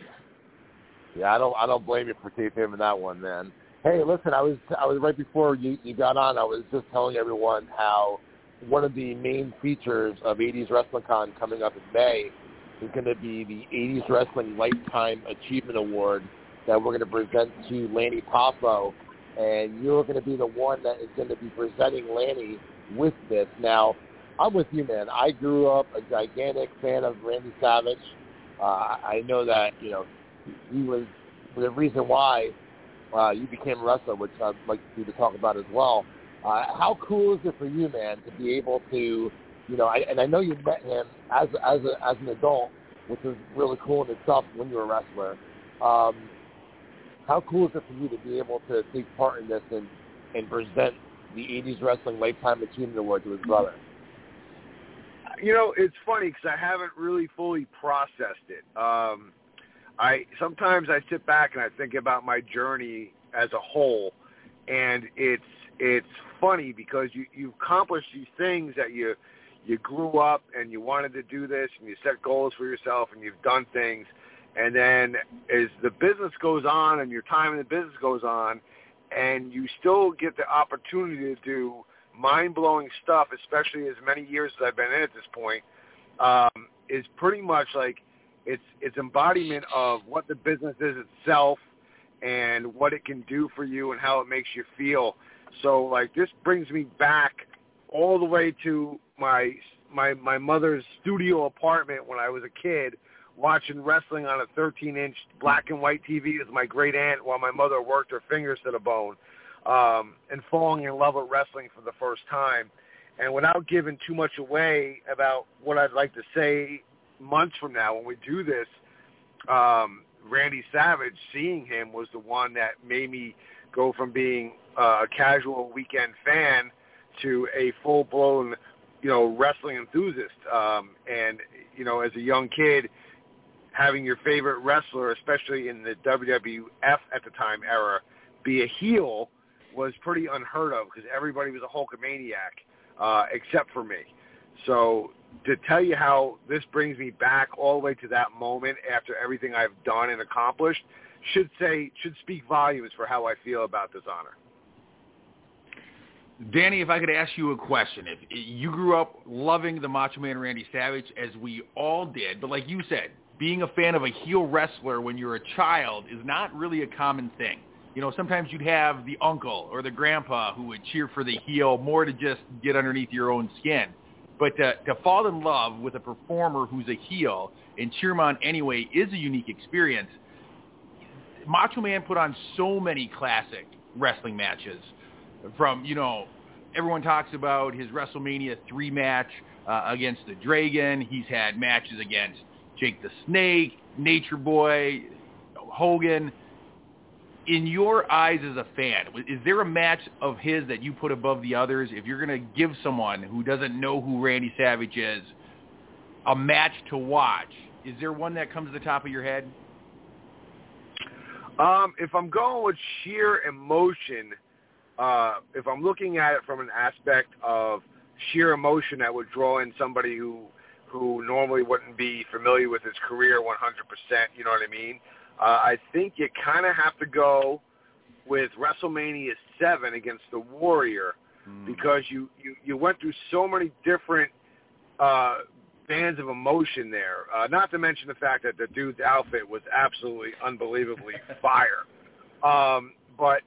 Speaker 1: yeah, I don't, I don't blame you for kayfabing that one, man. Hey, listen, I was, I was right before you, you got on. I was just telling everyone how one of the main features of 80s Wrestling Con coming up in May is going to be the 80s Wrestling Lifetime Achievement Award that we're going to present to Lanny Poffo, and you're going to be the one that is going to be presenting Lanny with this. Now, I'm with you, man. I grew up a gigantic fan of Randy Savage. Uh, I know that you know he was the reason why uh, you became a wrestler, which I'd like you to talk about as well. Uh, how cool is it for you, man, to be able to, you know, I, and I know you met him as as a, as an adult, which was really cool in itself when you were a wrestler. Um, how cool is it for you to be able to take part in this and and present the 80s Wrestling Lifetime Achievement Award to his brother?
Speaker 8: You know, it's funny because I haven't really fully processed it. Um, I sometimes I sit back and I think about my journey as a whole, and it's it's funny because you you accomplish these things that you you grew up and you wanted to do this and you set goals for yourself and you've done things and then as the business goes on and your time in the business goes on and you still get the opportunity to do mind blowing stuff, especially as many years as I've been in at this point, um, is pretty much like it's it's embodiment of what the business is itself and what it can do for you and how it makes you feel. So like this brings me back all the way to my my my mother's studio apartment when I was a kid watching wrestling on a 13 inch black and white TV with my great aunt while my mother worked her fingers to the bone um, and falling in love with wrestling for the first time. And without giving too much away about what I'd like to say months from now when we do this, um, Randy Savage, seeing him was the one that made me go from being uh, a casual weekend fan to a full-blown, you know, wrestling enthusiast. Um, and you know, as a young kid, having your favorite wrestler, especially in the WWF at the time era, be a heel was pretty unheard of because everybody was a Hulkamaniac uh, except for me. So to tell you how this brings me back all the way to that moment after everything I've done and accomplished should say should speak volumes for how I feel about this honor.
Speaker 2: Danny, if I could ask you a question. If you grew up loving the Macho Man Randy Savage, as we all did, but like you said, being a fan of a heel wrestler when you're a child is not really a common thing. You know, sometimes you'd have the uncle or the grandpa who would cheer for the heel more to just get underneath your own skin. But to, to fall in love with a performer who's a heel and cheer him on anyway is a unique experience. Macho Man put on so many classic wrestling matches from, you know, everyone talks about his WrestleMania 3 match uh, against the Dragon. He's had matches against Jake the Snake, Nature Boy, Hogan. In your eyes as a fan, is there a match of his that you put above the others? If you're going to give someone who doesn't know who Randy Savage is a match to watch, is there one that comes to the top of your head?
Speaker 8: Um, if I'm going with sheer emotion, uh, if I'm looking at it from an aspect of sheer emotion that would draw in somebody who who normally wouldn't be familiar with his career 100%, you know what I mean? Uh, I think you kind of have to go with WrestleMania 7 against the Warrior mm. because you, you, you went through so many different uh, bands of emotion there. Uh, not to mention the fact that the dude's outfit was absolutely unbelievably fire. Um, but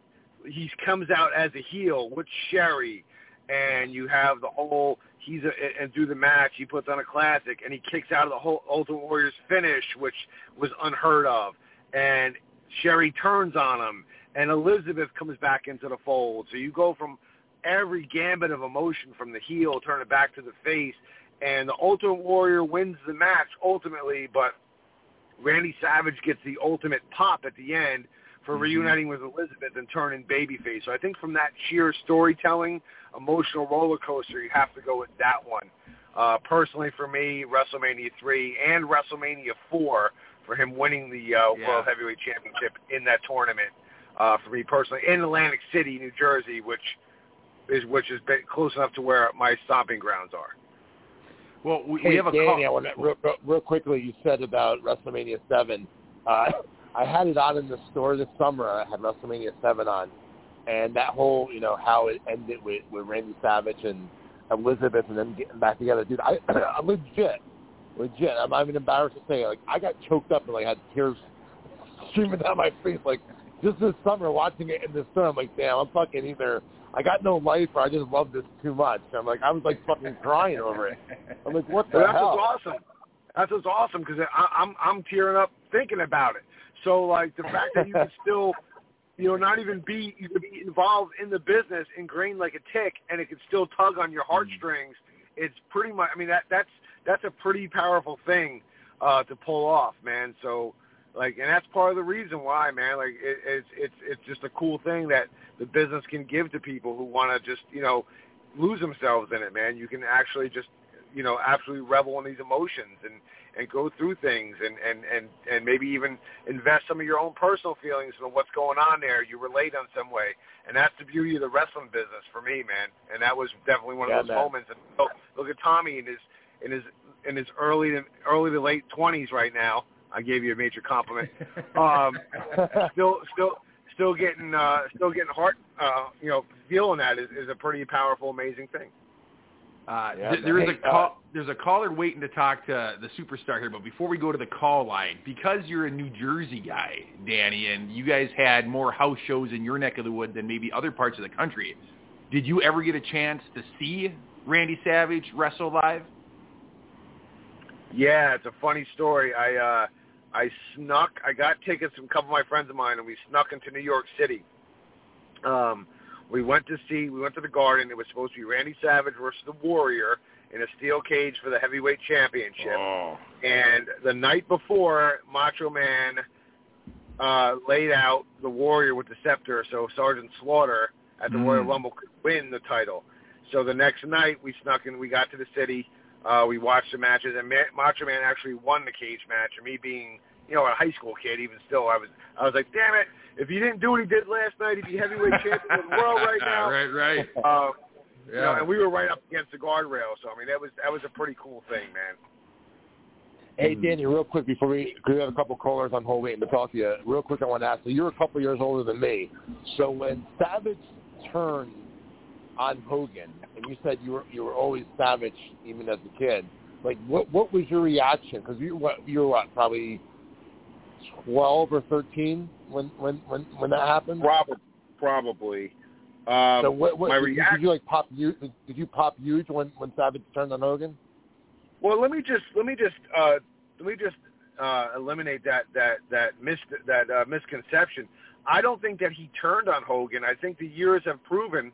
Speaker 8: he comes out as a heel with Sherry, and you have the whole he's a, and through the match he puts on a classic, and he kicks out of the whole Ultimate Warrior's finish, which was unheard of, and Sherry turns on him, and Elizabeth comes back into the fold. So you go from every gambit of emotion from the heel, turn it back to the face, and the Ultimate Warrior wins the match ultimately, but Randy Savage gets the ultimate pop at the end for mm-hmm. reuniting with Elizabeth and turning babyface. So I think from that sheer storytelling, emotional roller coaster, you have to go with that one. Uh, personally, for me, WrestleMania 3 and WrestleMania 4 for him winning the uh, yeah. World Heavyweight Championship in that tournament. Uh, for me personally, in Atlantic City, New Jersey, which is which is close enough to where my stomping grounds are.
Speaker 2: Well, we,
Speaker 1: hey,
Speaker 2: we have a
Speaker 1: Danny,
Speaker 2: call.
Speaker 1: I want to, real, real quickly. You said about WrestleMania Seven. Uh, I had it on in the store this summer. I had WrestleMania Seven on, and that whole you know how it ended with with Randy Savage and Elizabeth and them getting back together, dude. I, I legit legit. I'm not even embarrassed to say, it. like I got choked up and like had tears streaming down my face. Like just this summer watching it in the sun, I'm like, damn, I'm fucking either I got no life or I just love this too much. I'm like, I was like fucking crying over it. I'm like, what the
Speaker 8: well, that's
Speaker 1: hell?
Speaker 8: What's awesome. That's what's awesome because I'm I'm tearing up thinking about it. So like the fact that you can still, you know, not even be you can be involved in the business, ingrained like a tick, and it can still tug on your heartstrings. It's pretty much. I mean that that's that's a pretty powerful thing uh, to pull off, man. So like, and that's part of the reason why, man. Like, it, it's it's it's just a cool thing that the business can give to people who want to just you know lose themselves in it, man. You can actually just you know absolutely revel in these emotions and and go through things and and and and maybe even invest some of your own personal feelings in what's going on there. You relate on some way, and that's the beauty of the wrestling business for me, man. And that was definitely one of
Speaker 1: Yeah,
Speaker 8: those
Speaker 1: man.
Speaker 8: moments. And look, look at Tommy in his in his in his early to early to late twenties right now. I gave you a major compliment. Um, still, still, still getting, uh, still getting heart, uh, you know, feeling that is, is a pretty powerful, amazing thing.
Speaker 2: Uh,
Speaker 1: Yeah,
Speaker 2: th- there is a call. There's a caller waiting to talk to the superstar here, but before we go to the call line, because you're a New Jersey guy, Danny, and you guys had more house shows in your neck of the wood than maybe other parts of the country, did you ever get a chance to see Randy Savage wrestle live?
Speaker 8: Yeah, it's a funny story. I, uh, I snuck. I got tickets from a couple of my friends of mine, and we snuck into New York City. Um, we went to see. We went to the Garden. It was supposed to be Randy Savage versus the Warrior in a steel cage for the heavyweight championship.
Speaker 2: Oh.
Speaker 8: And the night before, Macho Man uh, laid out the Warrior with the scepter, so Sergeant Slaughter at the
Speaker 2: Mm.
Speaker 8: Royal Rumble could win the title. So the next night, we snuck in. We got to the city. Uh, we watched the matches, and Ma- Macho Man actually won the cage match. And me being, you know, a high school kid, even still, I was, I was like, damn it! If you didn't do what he did last night, he'd be heavyweight champion of the world right now.
Speaker 2: right, right.
Speaker 8: Uh, you know,
Speaker 2: Yeah.
Speaker 8: and we were right up against the guardrail. So I mean, that was that was a pretty cool thing, man.
Speaker 1: Hey, Danny, real quick before we, cause we have a couple callers on hold waiting to talk to you. Real quick, I want to ask. So you're a couple years older than me. So when Savage turned on Hogan, and you said you were you were always Savage even as a kid. Like, what what was your reaction? Because you what you were what probably twelve or thirteen when when when when that happened.
Speaker 8: Probably, probably. Um,
Speaker 1: so what, what
Speaker 8: my
Speaker 1: did, you-
Speaker 8: reaction.
Speaker 1: did you like pop huge? Did you pop huge when when Savage turned on Hogan?
Speaker 8: Well, let me just let me just uh, let me just uh, eliminate that that that mis that uh, misconception. I don't think that he turned on Hogan. I think the years have proven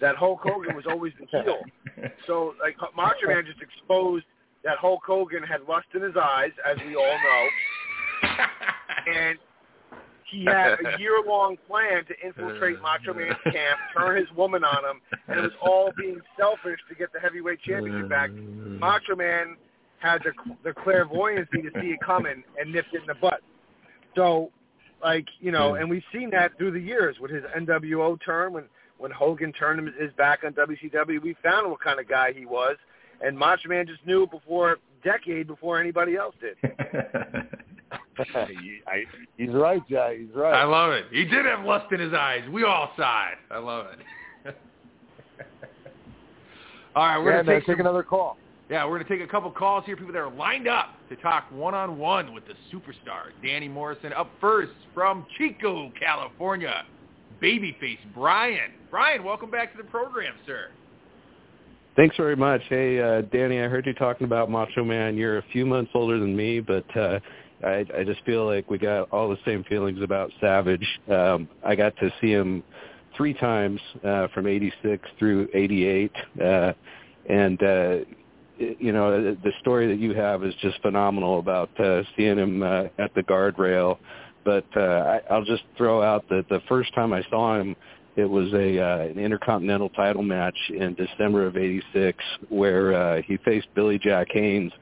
Speaker 8: that Hulk Hogan was always the heel. So, like Macho Man just exposed that Hulk Hogan had lust in his eyes, as we all know, and he had a year-long plan to infiltrate Macho Man's camp, turn his woman on him, and it was all being selfish to get the heavyweight championship back. Mm. Macho Man had the the clairvoyancy to see it coming and nipped it in the butt. So, like you know, and we've seen that through the years with his NWO turn when when Hogan turned him his back on WCW. We found what kind of guy he was, and Macho Man just knew it before decade before anybody else did.
Speaker 1: I, he's right, Jay. He's right.
Speaker 2: I love it. He did have lust in his eyes. We all saw it. I love it. all right, we're
Speaker 1: yeah,
Speaker 2: gonna
Speaker 1: man,
Speaker 2: take
Speaker 1: take
Speaker 2: some-
Speaker 1: another call.
Speaker 2: Yeah, we're going to take a couple calls here. People that are lined up to talk one-on-one with the superstar, Danny Morrison. Up first from Chico, California, babyface Brian. Brian, welcome back to the program, sir.
Speaker 4: Thanks very much. Hey, uh, Danny, I heard you talking about Macho Man. You're a few months older than me, but uh, I, I just feel like we got all the same feelings about Savage. Um, I got to see him three times uh, from 86 through 88. Uh, and, uh, you know, the the story that you have is just phenomenal about uh, seeing him uh, at the guardrail. But uh, I, I'll just throw out that the first time I saw him, it was a uh, an intercontinental title match in December of '86 where uh, he faced Billy Jack Haynes,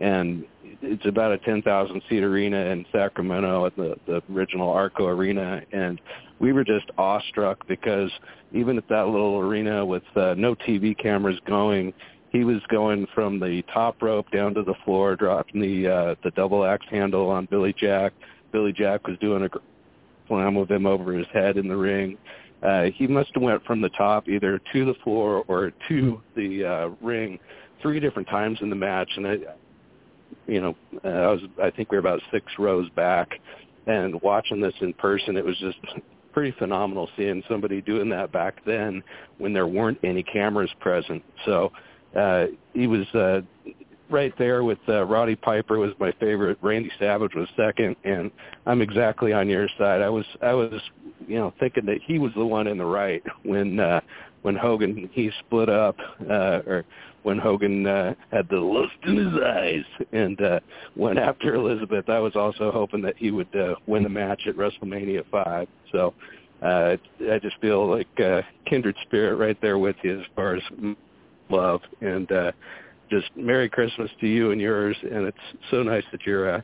Speaker 4: and it's about a 10,000 seat arena in Sacramento at the the original Arco Arena, and we were just awestruck because even at that little arena with uh, no TV cameras going, he was going from the top rope down to the floor, dropping the uh, the double axe handle on Billy Jack. Billy Jack was doing a slam with him over his head in the ring. Uh, he must have went from the top either to the floor or to the uh, ring three different times in the match, and I, you know, uh, I was I think we were about six rows back, and watching this in person, it was just pretty phenomenal seeing somebody doing that back then when there weren't any cameras present. So uh, he was uh, right there with uh, Roddy Piper was my favorite. Randy Savage was second, and I'm exactly on your side. I was I was you know thinking that he was the one in the right when uh, when Hogan he split up uh, or when Hogan uh, had the lust in his eyes and uh, went after Elizabeth. I was also hoping that he would uh, win the match at WrestleMania five. So uh, I just feel like uh, kindred spirit right there with you as far as love and. uh just Merry Christmas to you and yours, and it's so nice that you're uh,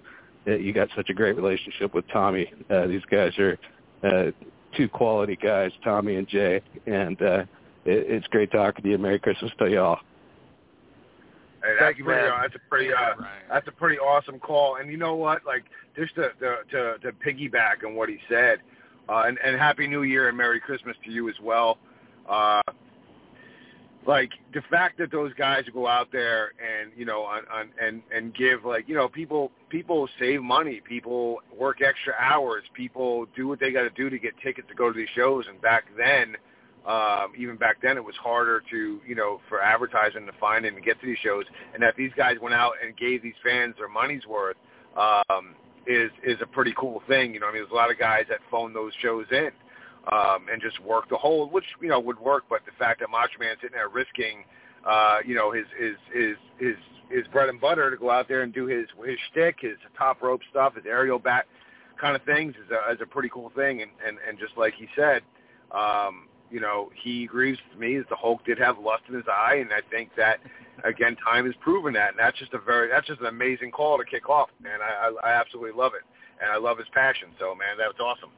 Speaker 4: that you got such a great relationship with Tommy. Uh, these guys are uh, two quality guys, Tommy and Jay, and uh, it, it's great talking to you. Merry Christmas to y'all.
Speaker 8: Hey,
Speaker 1: Thank you, man.
Speaker 8: That's a pretty, uh, that's a pretty awesome call. And you know what? Like, just to to to, to piggyback on what he said, uh, and, and Happy New Year and Merry Christmas to you as well. Uh, like the fact that those guys go out there and you know on, on and and give like you know people people save money people work extra hours people do what they got to do to get tickets to go to these shows and back then um even back then it was harder to you know for advertising to find and get to these shows and that these guys went out and gave these fans their money's worth um is is a pretty cool thing you know i mean there's a lot of guys that phone those shows in um, and just work the whole, which you know would work. But the fact that Macho Man's sitting there risking, uh, you know, his his his his his bread and butter to go out there and do his his shtick, his top rope stuff, his aerial bat kind of things is a, is a pretty cool thing. And and and just like he said, um, you know, he agrees with me that the Hulk did have lust in his eye, and I think that again, time has proven that, and that's just a very that's just an amazing call to kick off, man. I I, I absolutely love it, and I love his passion. So, man, that was awesome.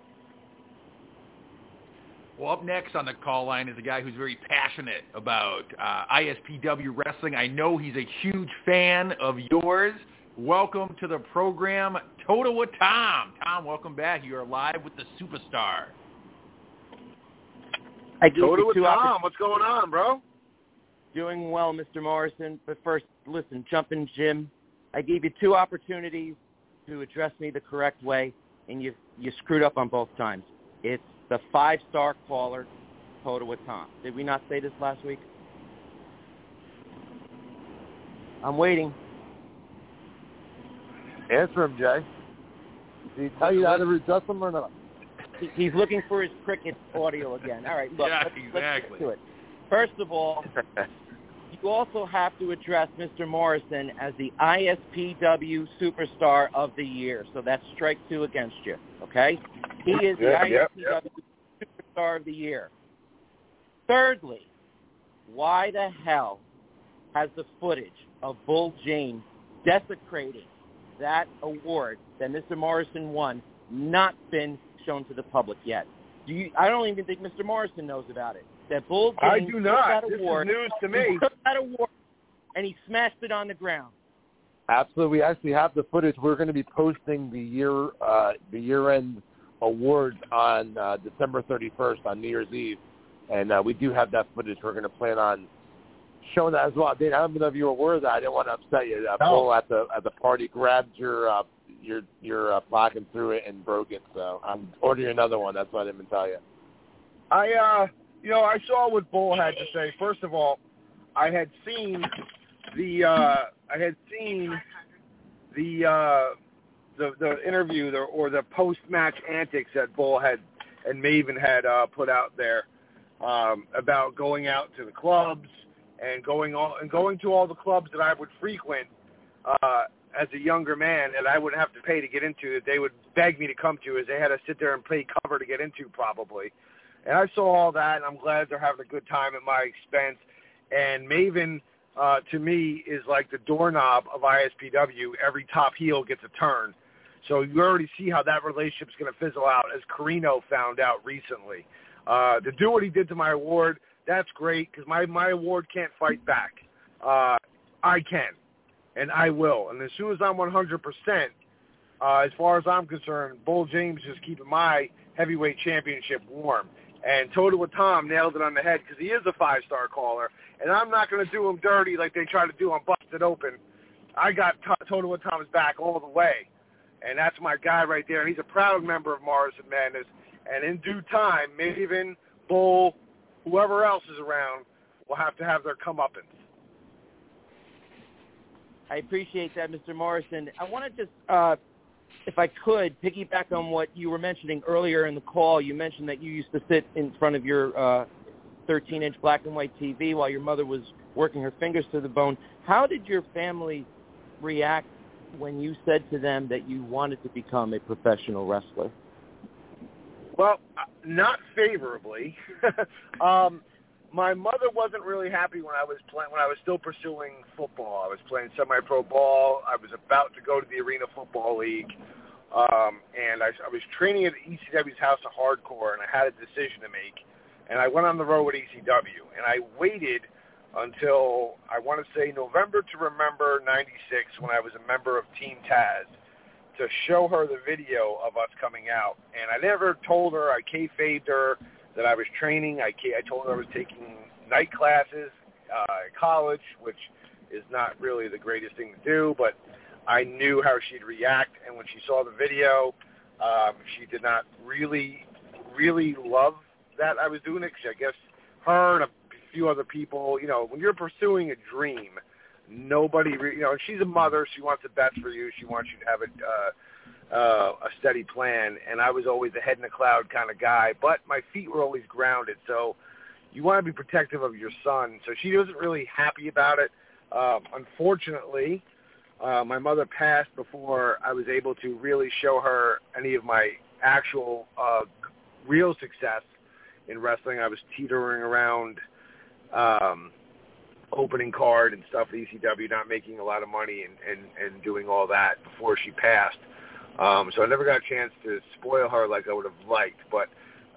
Speaker 2: Well, up next on the call line is a guy who's very passionate about uh, ISPW wrestling. I know he's a huge fan of yours. Welcome to the program, Totowa Tom. Tom, welcome back. You are live with the superstar.
Speaker 5: I gave
Speaker 8: Total
Speaker 5: you two
Speaker 8: Tom.
Speaker 5: oppor-
Speaker 8: What's going on, bro?
Speaker 5: Doing well, Mr. Morrison. But first, listen, jumping Jim. I gave you two opportunities to address me the correct way, and you you screwed up on both times. It's the five-star caller, Totowa Tom. Did we not say this last week? I'm waiting.
Speaker 1: Answer him, Jay. Did he tell you how to address them or not?
Speaker 5: He- He's looking for his cricket audio again. All right, look,
Speaker 2: Yeah,
Speaker 5: let's, let's get to it. First of all, you also have to address Mr. Morrison as the ISPW Superstar of the Year. So that's strike two against you, okay? He is the
Speaker 8: Yep, yep,
Speaker 5: ISPW Superstar of the Year. Thirdly, why the hell has the footage of Bull James desecrating that award that Mr. Morrison won not been shown to the public yet? Do you, I don't even think Mr. Morrison knows about it. That Bull James
Speaker 8: I do not.
Speaker 5: that
Speaker 8: This is news to
Speaker 5: he
Speaker 8: me.
Speaker 5: took that award and he smashed it on the ground.
Speaker 1: Absolutely. We actually have the footage. We're going to be posting the year uh, the year end awards on uh, December 31st on New Year's Eve, and uh, we do have that footage. We're going to plan on showing that as well. Dave, I don't know if you were aware of that. I didn't want to upset you. Uh,
Speaker 8: No.
Speaker 1: Bull at the at the party grabbed your uh, your your uh, and threw it and broke it. So I'm ordering another one. That's why I didn't even tell you.
Speaker 8: I uh you know, I saw what Bull had to say. First of all, I had seen the uh I had seen the uh the the interview the, or the post match antics that Bull had and Maven had uh put out there um about going out to the clubs and going all and going to all the clubs that I would frequent uh as a younger man and I wouldn't have to pay to get into that they would beg me to come to as they had to sit there and pay cover to get into probably. And I saw all that, and I'm glad they're having a good time at my expense. And Maven, uh, to me, is like the doorknob of ISPW. Every top heel gets a turn. So you already see how that relationship's going to fizzle out, as Carino found out recently. Uh, to do what he did to my award, that's great, because my, my award can't fight back. Uh, I can, and I will. And as soon as I'm 100%, uh, as far as I'm concerned, Bull James is keeping my heavyweight championship warm. And Totowa Tom nailed it on the head because he is a five-star caller. And I'm not going to do him dirty like they try to do on Busted Open. I got t- Totowa Tom's back all the way, and that's my guy right there. He's a proud member of Morrison Madness. And in due time, Maven, Bull, whoever else is around will have to have their comeuppance.
Speaker 5: I appreciate that, Mr. Morrison. I want to just, uh, if I could, piggyback on what you were mentioning earlier in the call. You mentioned that you used to sit in front of your uh, 13-inch black and white TV while your mother was working her fingers to the bone. How did your family react when you said to them that you wanted to become a professional wrestler?
Speaker 8: Well, uh, not favorably. um, my mother wasn't really happy when I was playing when I was still pursuing football. I was playing semi-pro ball. I was about to go to the Arena Football League, um, and I, I was training at ECW's House of Hardcore, and I had a decision to make. And I went on the road with ECW, and I waited until I want to say November to Remember '96 when I was a member of Team Taz to show her the video of us coming out. And I never told her I kayfabed her that I was training. I, I told her I was taking night classes uh, at college, which is not really the greatest thing to do, but I knew how she'd react. And when she saw the video, um, she did not really, really love that I was doing it because I guess her and a few other people, you know, when you're pursuing a dream, nobody, re- you know, she's a mother. She wants the best for you. She wants you to have a uh, uh, a steady plan, and I was always a head in the cloud kind of guy, but my feet were always grounded. So you want to be protective of your son. So she wasn't really happy about it. Um, unfortunately, uh, my mother passed before I was able to really show her any of my actual uh, real success in wrestling. I was teetering around um, opening card and stuff at ECW, not making a lot of money and, and, and doing all that before she passed. Um, so I never got a chance to spoil her like I would have liked, but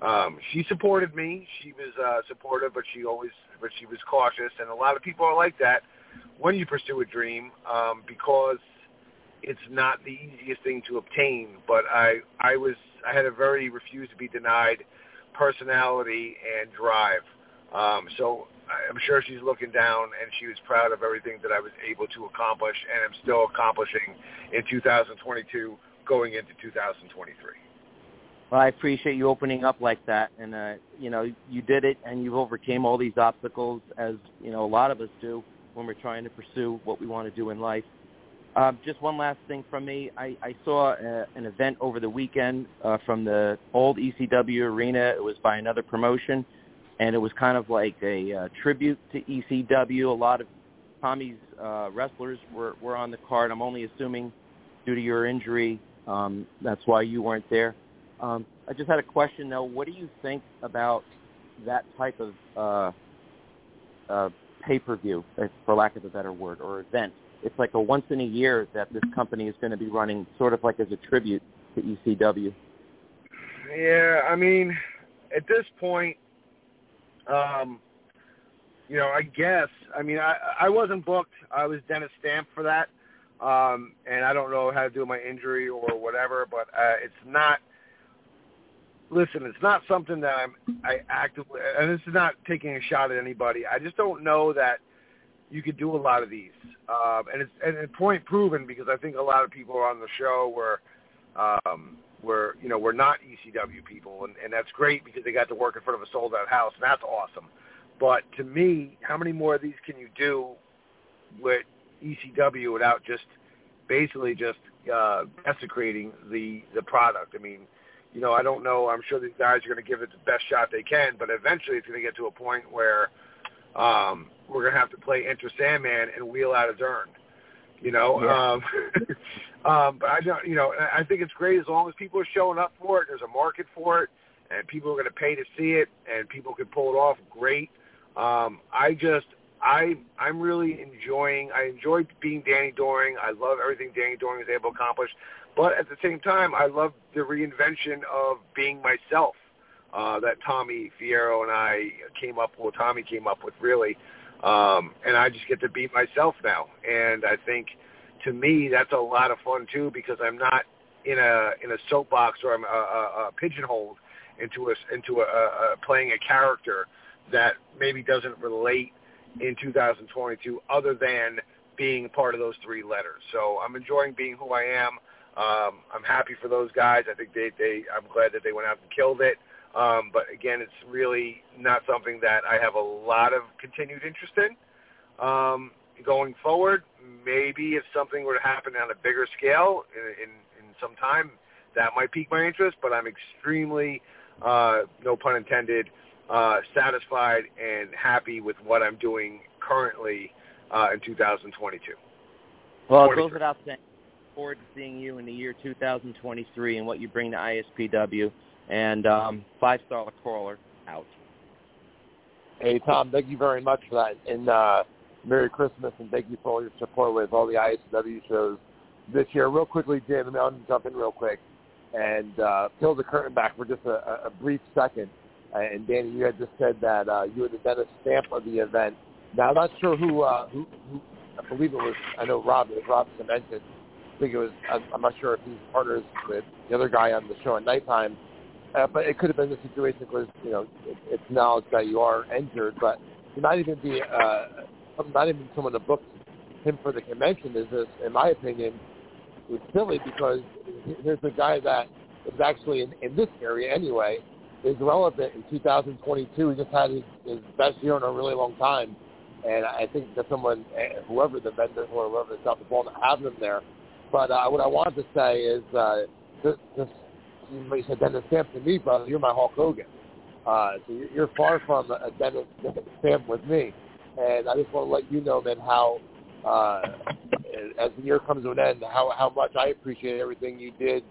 Speaker 8: um, she supported me. She was uh, supportive, but she always, but she was cautious. And a lot of people are like that when you pursue a dream um, because it's not the easiest thing to obtain. But I, I was, I had a very refuse to be denied personality and drive. Um, so I'm sure she's looking down and she was proud of everything that I was able to accomplish and I'm still accomplishing in 2022 going into 2023.
Speaker 5: Well, I appreciate you opening up like that, and uh, you know you did it, and you overcame all these obstacles, as you know a lot of us do when we're trying to pursue what we want to do in life. Uh, just one last thing from me. I, I saw a, uh, an event over the weekend uh, from the old ECW arena. It was by another promotion, and it was kind of like a uh, tribute to ECW. A lot of Tommy's uh, wrestlers were, were on the card. I'm only assuming due to your injury um, that's why you weren't there. Um, I just had a question though. What do you think about that type of uh, uh, pay-per-view, for lack of a better word, or event? It's like a once in a year that this company is going to be running, sort of like as a tribute to ECW.
Speaker 8: Yeah, I mean, at this point, um, you know, I guess. I mean, I I wasn't booked. I was Dennis Stamp for that. Um, and I don't know how to do my injury or whatever, but uh, it's not. Listen, it's not something that I'm I actively, and this is not taking a shot at anybody. I just don't know that you could do a lot of these, um, and it's and it's point proven because I think a lot of people on the show were, um, were you know were not ECW people, and, and that's great because they got to work in front of a sold out house, and that's awesome. But to me, how many more of these can you do with ECW without just basically just uh, desecrating the the product. I mean, you know, I don't know. I'm sure these guys are going to give it the best shot they can, but eventually it's going to get to a point where um, we're going to have to play Enter Sandman and wheel out a Dern. You know, yeah. um, um, but I don't. You know, I think it's great as long as people are showing up for it. There's a market for it, and people are going to pay to see it, and people can pull it off. Great. Um, I just I I'm really enjoying. I enjoy being Danny Doring. I love everything Danny Doring was able to accomplish, but at the same time, I love the reinvention of being myself uh, that Tommy Fierro and I came up with. Tommy came up with really, um, and I just get to be myself now. And I think to me that's a lot of fun too because I'm not in a in a soapbox or I'm a, a, a pigeonholed into a into a, a playing a character that maybe doesn't relate in 2022 other than being part of those three letters. So I'm enjoying being who I am. Um, I'm happy for those guys. I think they, they I'm glad that they went out and killed it. Um, but again, it's really not something that I have a lot of continued interest in. Um, going forward, maybe if something were to happen on a bigger scale in, in, in some time, that might pique my interest. But I'm extremely, uh, no pun intended, uh, satisfied and happy with what I'm doing currently uh, in 2022.
Speaker 5: Well, it goes without saying. Forward to seeing you in the year 2023 and what you bring to ISPW. And um, five star caller out.
Speaker 1: Hey Tom, thank you very much for that, and uh, Merry Christmas, and thank you for all your support with all the ISW shows this year. Real quickly, Jim, let me I'll jump in real quick and uh, peel the curtain back for just a, a brief second. And Danny, you had just said that uh, you were the Dennis Stamp of the event. Now, I'm not sure who, uh, who, who I believe it was, I know Rob, it was Rob mentioned. I think it was, I'm, not sure if he's partners with the other guy on the show at nighttime. Uh, but it could have been the situation because, you know, it, it's knowledge that you are injured. But to not even be, uh, not even someone to book him for the convention is this, in my opinion, is silly because here's a guy that is actually in, in this area anyway, is relevant in 2022. He just had his, his best year in a really long time. And I think that someone, eh, whoever the vendor or whoever that's out the ball, to have them there. But uh, what I wanted to say is, uh, this, this, you said Dennis Stamp to me, brother. You're my Hulk Hogan. Uh, so you're far from a Dennis Stamp with me. And I just want to let you know, man, how uh, as the year comes to an end, how how much I appreciate everything you did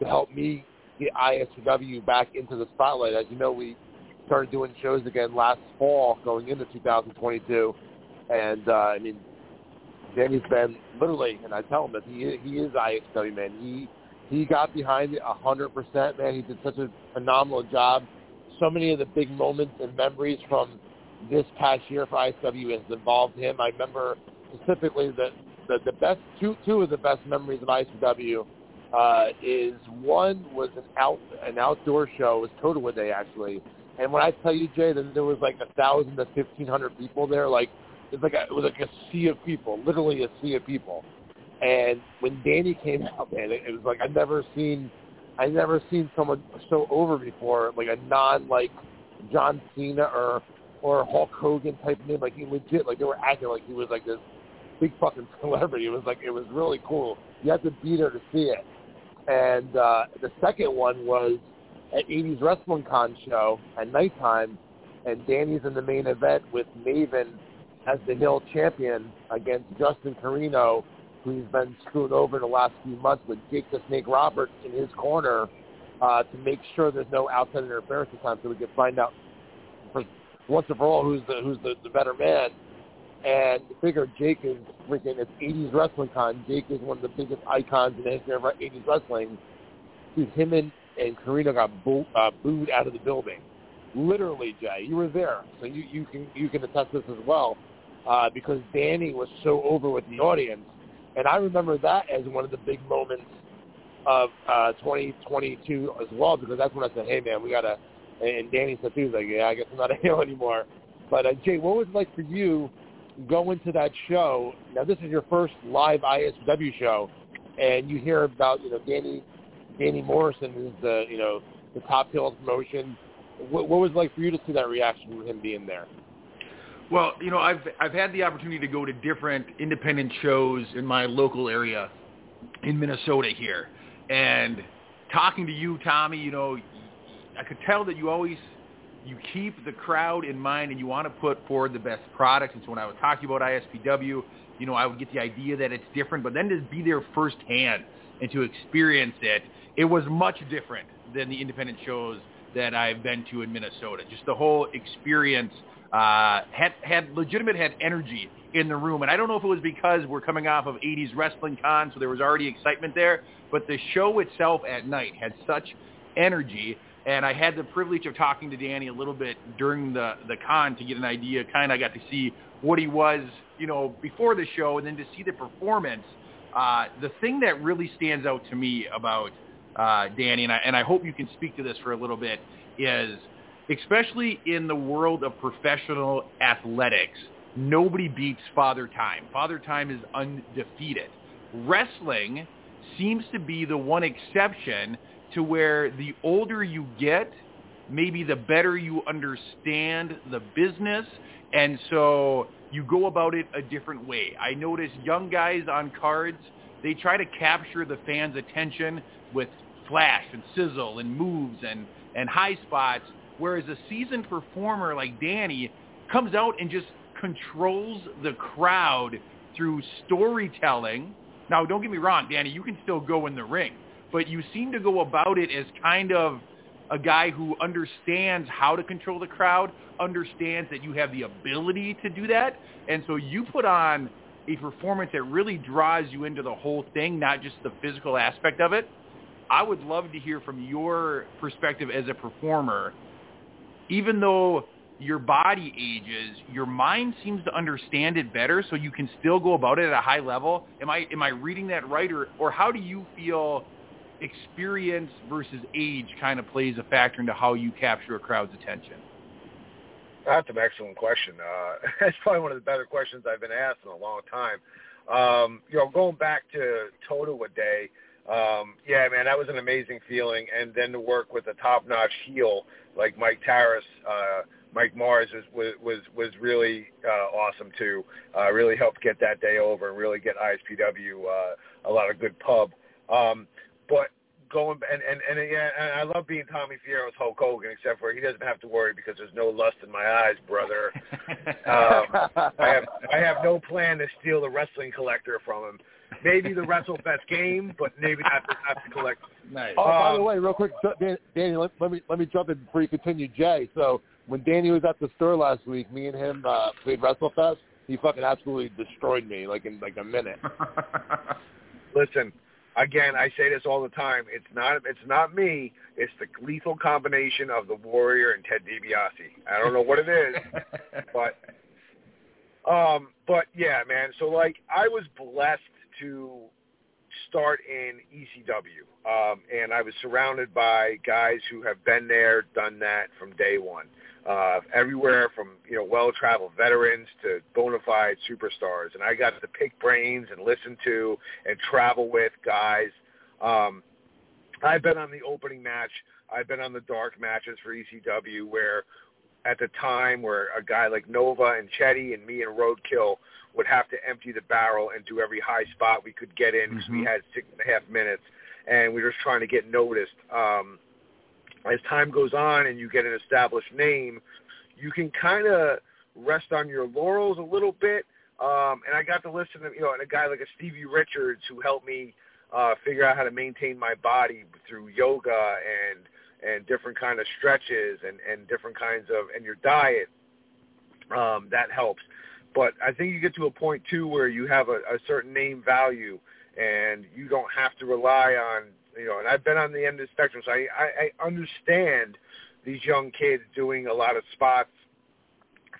Speaker 1: to help me get ISW back into the spotlight. As you know, we started doing shows again last fall, going into 2022, and uh, I mean, Danny's been literally, and I tell him that he he is ISW man. He he got behind it a hundred percent, man. He did such a phenomenal job. So many of the big moments and memories from this past year for ISW has involved him. I remember specifically that the, the best two two of the best memories of ISW uh, is one was an out an outdoor show. It was Totowa Day actually, and when I tell you Jay that there was like a thousand to fifteen hundred people there, like it's like a, it was like a sea of people, literally a sea of people. And when Danny came out, man, it, it was like I'd never seen I never seen someone so over before, like a non like John Cena or or Hulk Hogan type name. Like he legit, like they were acting like he was like this big fucking celebrity. It was like it was really cool. You had to be there to see it. And uh, the second one was at 80s Wrestling Con show at nighttime, and Danny's in the main event with Maven as the Hill champion against Justin Corino, who's been screwed over the last few months with Jake the Snake Roberts in his corner uh, to make sure there's no outside interference this time, so we can find out for once and for all who's the who's the, the better man. And figure Jake is freaking it's 80s wrestling con. Jake is one of the biggest icons in the history of 80s wrestling. Dude, him and, and Corino got boo, uh, booed out of the building. Literally, Jay, you were there, so you, you can you can attest this as well, uh, because Danny was so over with the audience, and I remember that as one of the big moments of uh, 2022 as well, because that's when I said, hey man, we gotta. And Danny said too, like, yeah, I guess I'm not a heel anymore. But uh, Jay, what was it like for you go into that show. Now, this is your first live ISW show, and you hear about you know Danny Danny Morrison is the you know the top heel promotion. What, what was it like for you to see that reaction with him being there?
Speaker 2: Well, you know, I've I've had the opportunity to go to different independent shows in my local area in Minnesota here, and talking to you, Tommy, you know, I could tell that you always you keep the crowd in mind and you want to put forward the best product. And so when I was talking about ISPW, you know, I would get the idea that it's different, but then to be there firsthand and to experience it, it was much different than the independent shows that I've been to in Minnesota. Just the whole experience uh, had had legitimate had energy in the room, and I don't know if it was because we're coming off of 80s wrestling con, so there was already excitement there, but the show itself at night had such energy and I had the privilege of talking to Danny a little bit during the the con to get an idea. Kind of got to see what he was, you know, before the show, and then to see the performance. Uh, the thing that really stands out to me about uh, Danny, and I, and I hope you can speak to this for a little bit, is especially in the world of professional athletics, nobody beats Father Time. Father Time is undefeated. Wrestling seems to be the one exception to where the older you get, maybe the better you understand the business, and so you go about it a different way. I notice young guys on cards, they try to capture the fans' attention with flash and sizzle and moves and, and high spots, whereas a seasoned performer like Danny comes out and just controls the crowd through storytelling. Now, don't get me wrong, Danny, you can still go in the ring, but you seem to go about it as kind of a guy who understands how to control the crowd, understands that you have the ability to do that, and so you put on a performance that really draws you into the whole thing, not just the physical aspect of it. I would love to hear from your perspective as a performer. Even though your body ages, your mind seems to understand it better, so you can still go about it at a high level. Am I am I reading that right, or or how do you feel experience versus age kind of plays a factor into how you capture a crowd's attention?
Speaker 8: That's an excellent question. Uh, that's probably one of the better questions I've been asked in a long time. Um, you know, going back to Totowa Day, um, yeah, man, that was an amazing feeling. And then to work with a top-notch heel like Mike Tarras, uh, Mike Mars was was was, was really uh, awesome too. Uh, really helped get that day over and really get ISPW uh, a lot of good pub. Um, but going and and and, yeah, and I love being Tommy Fierro's Hulk Hogan, except for he doesn't have to worry because there's no lust in my eyes, brother. um, I have I have no plan to steal the wrestling collector from him. Maybe the WrestleFest game, but maybe not the, not the collector.
Speaker 2: Nice.
Speaker 1: Oh, by the
Speaker 8: Um,
Speaker 1: way, real quick, so- Dan- Danny, let, let me let me jump in before you continue, Jay. So when Danny was at the store last week, me and him uh, played WrestleFest. He fucking absolutely destroyed me, like in like a minute.
Speaker 8: listen, again, I say this all the time. It's not it's not me. It's the lethal combination of the Warrior and Ted DiBiase. I don't know what it is, but um, but yeah, man. So like, I was blessed to start in ECW, um, and I was surrounded by guys who have been there, done that from day one. Uh, everywhere from you know well-traveled veterans to bona fide superstars, and I got to pick brains and listen to and travel with guys. Um, I've been on the opening match. I've been on the dark matches for ECW where at the time where a guy like Nova and Chetti and me and Roadkill would have to empty the barrel and do every high spot we could get in because we
Speaker 2: Mhm.
Speaker 8: had six and a half minutes and we were just trying to get noticed. Um, as time goes on and you get an established name, you can kind of rest on your laurels a little bit. Um, and I got to listen to, you know, and a guy like a Stevie Richards who helped me uh, figure out how to maintain my body through yoga and and different kind of stretches and and different kinds of and your diet. Um, that helps. But I think you get to a point too where you have a, a certain name value and you don't have to rely on you know. And I've been on the end of the spectrum, so I I, I understand these young kids doing a lot of spots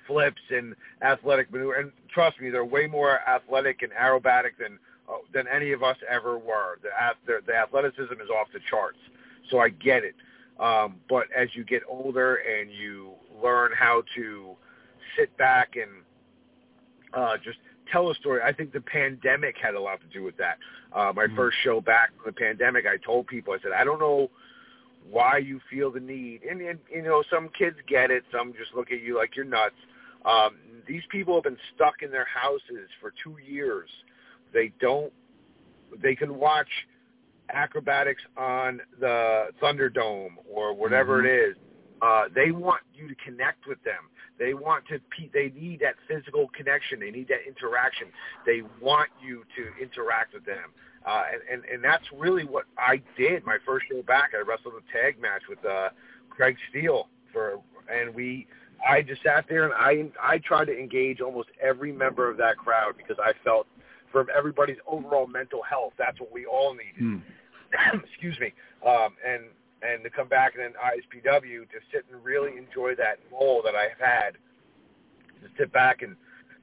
Speaker 8: flips and athletic maneuver. And trust me, they're way more athletic and aerobatic than uh, than any of us ever were. The, the the athleticism is off the charts, so I get it. Um, but as you get older and you learn how to sit back and uh, just tell a story, I think the pandemic had a lot to do with that. Uh, my
Speaker 2: Mhm.
Speaker 8: first show back from the pandemic, I told people, I said, I don't know why you feel the need. And, and you know, some kids get it. Some just look at you like you're nuts. Um, these people have been stuck in their houses for two years. They don't. They can watch acrobatics on the Thunderdome or whatever it is. Uh, they want you to connect with them. They want to. pe- They need that physical connection. They need that interaction. They want you to interact with them. Uh, and, and, and that's really what I did. My first show back, I wrestled a tag match with uh, Craig Steele for, and we, I just sat there and I, I tried to engage almost every member of that crowd because I felt from everybody's overall mental health, that's what we all needed.
Speaker 2: Hmm.
Speaker 8: Excuse me. Um, and and to come back and then ISPW to sit and really enjoy that role that I've had, to sit back and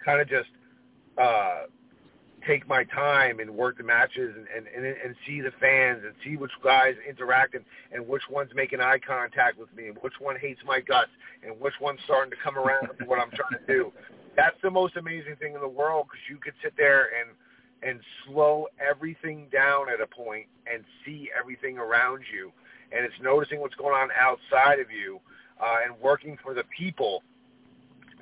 Speaker 8: kind of just uh, take my time and work the matches and, and, and, and see the fans and see which guys interact and, and which one's making eye contact with me and which one hates my guts and which one's starting to come around to what I'm trying to do. that's the most amazing thing in the world because you could sit there and and slow everything down at a point and see everything around you, and it's noticing what's going on outside of you uh, and working for the people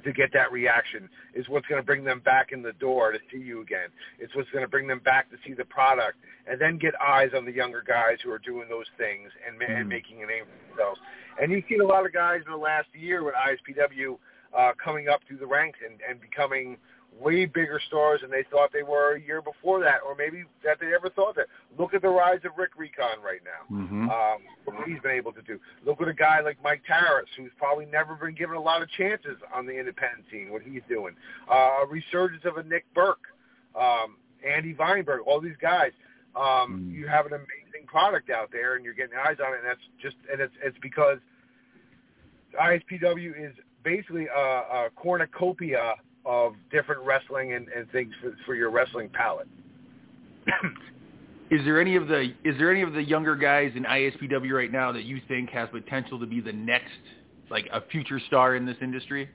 Speaker 8: to get that reaction is what's going to bring them back in the door to see you again. It's what's going to bring them back to see the product and then get eyes on the younger guys who are doing those things and, and making a name for themselves. And you've seen a lot of guys in the last year with ISPW uh, coming up through the ranks and, and becoming – way bigger stars than they thought they were a year before that, or maybe that they ever thought that. Look at the rise of Rick Recon right now.
Speaker 2: Mm-hmm.
Speaker 8: Um, what he's been able to do. Look at a guy like Mike Tarras, who's probably never been given a lot of chances on the independent scene. What he's doing, uh, a resurgence of a Nick Burke, um, Andy Weinberg, all these guys. Um,
Speaker 2: Mm.
Speaker 8: You have an amazing product out there, and you're getting eyes on it. And that's just, and it's it's because ISPW is basically a, a cornucopia of different wrestling and, and things for, for your wrestling palette.
Speaker 2: Is there any of the is there any of the younger guys in ISPW right now that you think has potential to be the next like a future star in this industry?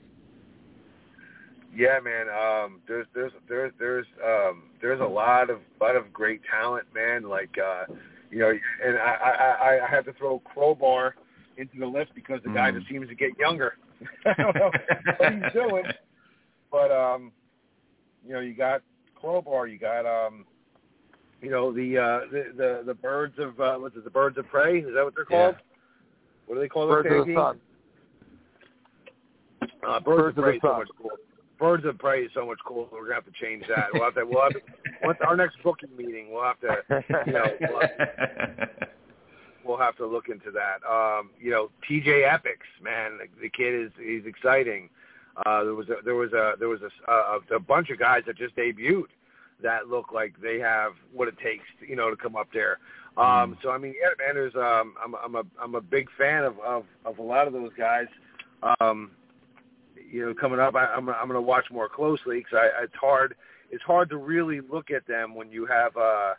Speaker 8: Yeah, man. Um, there's there's there's there's um, there's a lot of lot of great talent, man. Like uh, you know, and I, I I have to throw Crowbar into the list because the guy
Speaker 2: Mm.
Speaker 8: just seems to get younger. I don't know what he's doing, but um, you know, you got Crowbar, you got um, you know, the uh, the the the birds of uh, what's it? The birds of prey? Is that what they're called? What do they call
Speaker 1: Birds
Speaker 8: those
Speaker 1: of the Sun.
Speaker 8: Uh, birds,
Speaker 1: Birds
Speaker 8: of
Speaker 1: of
Speaker 8: prey
Speaker 1: the
Speaker 8: is so much cool. Birds of prey is so much cooler. We're gonna have to change that. We'll have to. We'll have to. Once our next booking meeting, we'll have to. You know, we'll have, we'll have to look into that. Um, you know, TJ Epics, man, the, the kid is he's exciting. Uh, there was a, there was a there was a, a, a bunch of guys that just debuted that look like they have what it takes, to, you know, to come up there. Um, so I mean, yeah, man, there's um, I'm I'm a I'm a big fan of of, of a lot of those guys. Um, you know, coming up, I, I'm I'm going to watch more closely because I, it's hard it's hard to really look at them when you have uh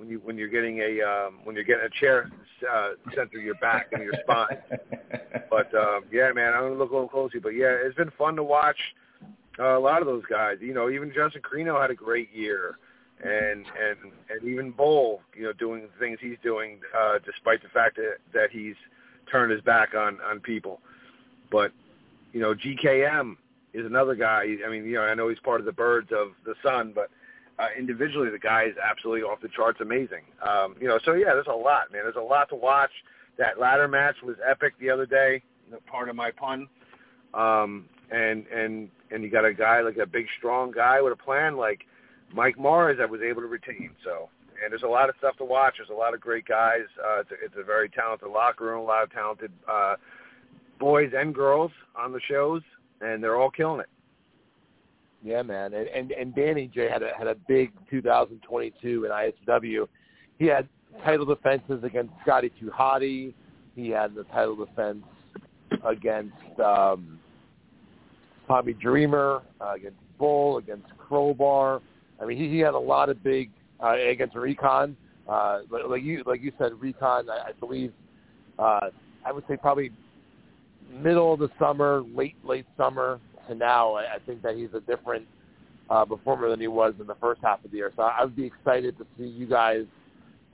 Speaker 8: when you when you're getting a um, when you're getting a chair uh, sent through your back and your spine. But um, yeah, man, I'm gonna look a little closely. But yeah, it's been fun to watch uh, a lot of those guys. You know, even Justin Corino had a great year, and and and even Bull, you know, doing the things he's doing uh, despite the fact that that he's turned his back on on people. But you know, GKM is another guy. I mean, you know, I know he's part of the Birds of the Sun, but uh, individually, the guy is absolutely off the charts, amazing. Um, you know, so yeah, there's a lot, man. There's a lot to watch. That ladder match was epic the other day. Part of my pun. Um, and and and you got a guy like a big, strong guy with a plan like Mike Mars that was able to retain. So, and there's a lot of stuff to watch. There's a lot of great guys. Uh, it's, a, it's a very talented locker room. A lot of talented uh, boys and girls on the shows, and they're all killing it.
Speaker 1: Yeah, man, and and, and Danny J had a had a big 2022 in ISW. He had title defenses against Scotty Hottie. He had the title defense against um, Tommy Dreamer, uh, against Bull, against Crowbar. I mean, he, he had a lot of big uh, against Recon. Uh, like, like you like you said, Recon. I, I believe uh, I would say probably middle of the summer, late late summer to now. I, I think that he's a different uh, performer than he was in the first half of the year. So I would be excited to see you guys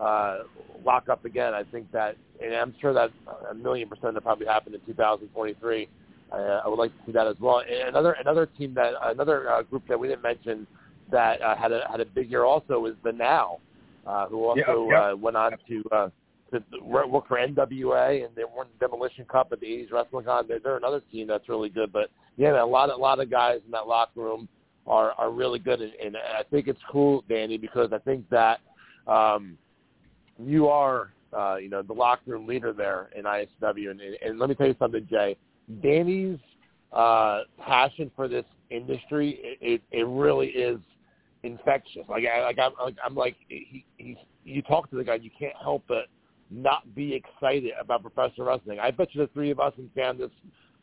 Speaker 1: uh, lock up again. I think that, and I'm sure that a million percent will probably happen in 2023. Uh, I would like to see that as well. And another another team that another uh, group that we didn't mention that uh, had a had a big year also is the Now, uh, who also
Speaker 8: Yep, yep.
Speaker 1: Uh, went on to uh, to work for NWA and they won Demolition Cup at the 80s Wrestling Con. They're, they're another team that's really good. But yeah, a lot of a lot of guys in that locker room are are really good, and, and I think it's cool, Danny, because I think that um, you are uh, you know the locker room leader there in ISW, and, and, and let me tell you something, Jay. Danny's uh, passion for this industry it, it, it really is infectious. Like I like I'm like I'm like he he you talk to the guy, you can't help but not be excited about professional wrestling. I bet you the three of us can stand this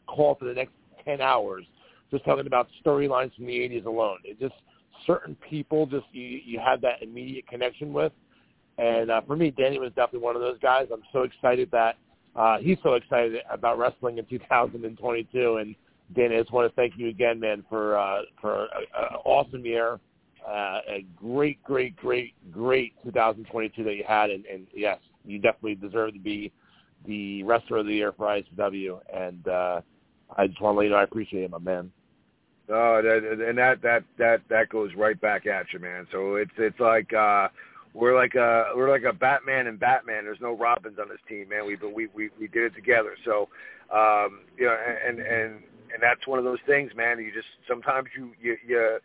Speaker 1: call for the next ten hours just talking about storylines from the '80s alone. It just certain people just you you have that immediate connection with. And uh, for me, Danny was definitely one of those guys. I'm so excited that uh, he's so excited about wrestling in 2022, and Danny, I just want to thank you again, man, for uh, for an awesome year, uh, a great, great, great, great 2022 that you had, and, and yes, you definitely deserve to be the wrestler of the year for ISW, and uh, I just want to let you know I appreciate it, my man.
Speaker 8: Oh, and that that that that goes right back at you, man. So it's it's like uh we're like a we're like a Batman and Batman. There's no Robins on this team, man. We we we we did it together. So um you know and and and that's one of those things, man. You just sometimes you you you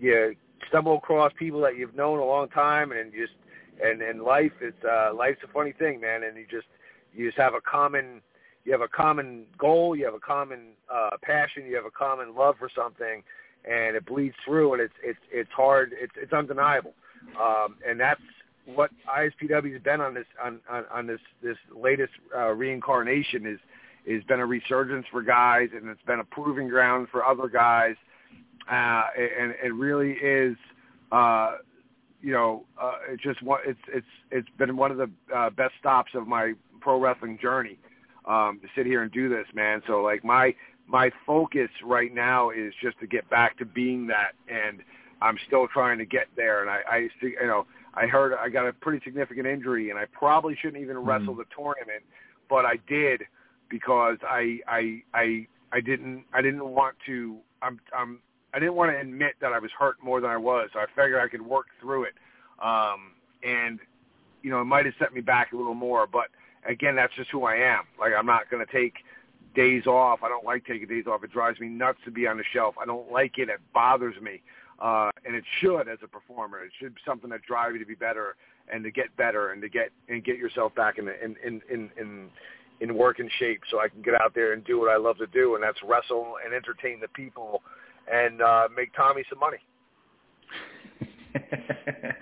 Speaker 8: you stumble across people that you've known a long time and you just and and life is uh life's a funny thing, man, and you just you just have a common you have a common goal, you have a common uh, passion, you have a common love for something, and it bleeds through, and it's it's it's hard, it's it's undeniable, um, and that's what ISPW has been on this on on, on this this latest uh, reincarnation is is been a resurgence for guys, and it's been a proving ground for other guys, uh, and it really is. Uh, you know, uh, it's just it's it's it's been one of the uh, best stops of my pro wrestling journey um, to sit here and do this, man. So like my my focus right now is just to get back to being that, and I'm still trying to get there. And I, I you know, I heard I got a pretty significant injury, and I probably shouldn't even mm-hmm. wrestle the tournament, but I did because I I I I didn't I didn't want to I'm I'm I didn't want to admit that I was hurt more than I was. So I figured I could work through it, um, and you know it might have set me back a little more, but again, that's just who I am. Like I'm not going to take days off. I don't like taking days off. It drives me nuts to be on the shelf. I don't like it. It bothers me. Uh, and it should as a performer. It should be something that drives you to be better and to get better and to get and get yourself back in in in in in, in working shape so I can get out there and do what I love to do and that's wrestle and entertain the people and uh, make Tommy some money.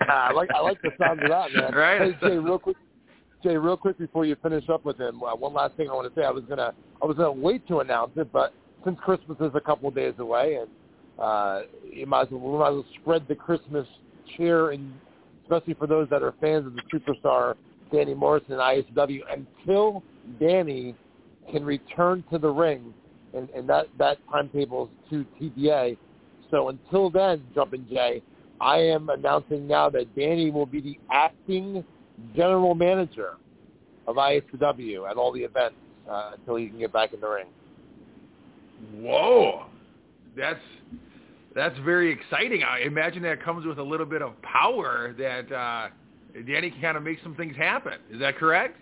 Speaker 1: I like I like the sound of that, man.
Speaker 2: Right.
Speaker 1: Hey, Jay, real quick, Jay, real quick before you finish up with him, uh, one last thing I want to say. I was gonna I was gonna wait to announce it, but since Christmas is a couple of days away, and uh, you might as well, we might as well spread the Christmas cheer, and especially for those that are fans of the superstar Danny Morrison and ISW, until Danny can return to the ring, and, and that that timetable is to TBA. So until then, Jumpin' Jay, I am announcing now that Danny will be the acting general manager of ISW at all the events uh, until he can get back in the ring.
Speaker 2: Whoa, that's that's very exciting. I imagine that comes with a little bit of power that uh, Danny can kind of make some things happen. Is that correct?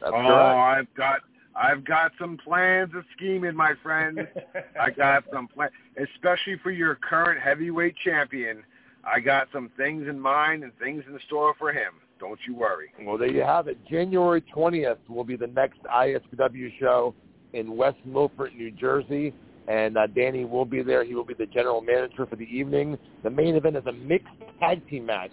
Speaker 1: That's
Speaker 8: oh,
Speaker 1: correct.
Speaker 8: I've got I've got some plans of scheming, my friend. I got some plans, especially for your current heavyweight champion. I got some things in mind and things in store for him. Don't you worry.
Speaker 1: Well, there you have it. January 20th will be the next ISW show in West Milford, New Jersey. And uh, Danny will be there. He will be the general manager for the evening. The main event is a mixed tag team match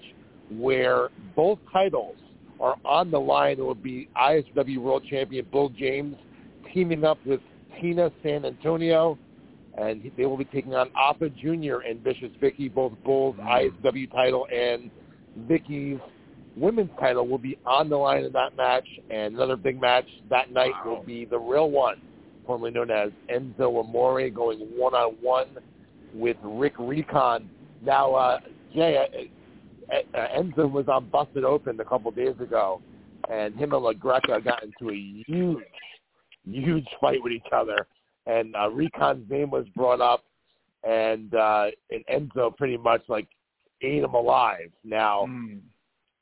Speaker 1: where both titles are on the line. It will be ISW World Champion Bull James teaming up with Tina San Antonio. And they will be taking on Alpha Jr. and Vicious Vicky, both Bulls ISW title and Vicky's women's title will be on the line in that match, and another big match that night wow. will be the real one, formerly known as Enzo Amore, going one-on-one with Rick Recon. Now, uh, Jay, Enzo was on Busted Open a couple days ago, and him and LaGreca got into a huge, huge fight with each other, and uh, Recon's name was brought up, and uh, and Enzo pretty much like ate him alive. Now. Mm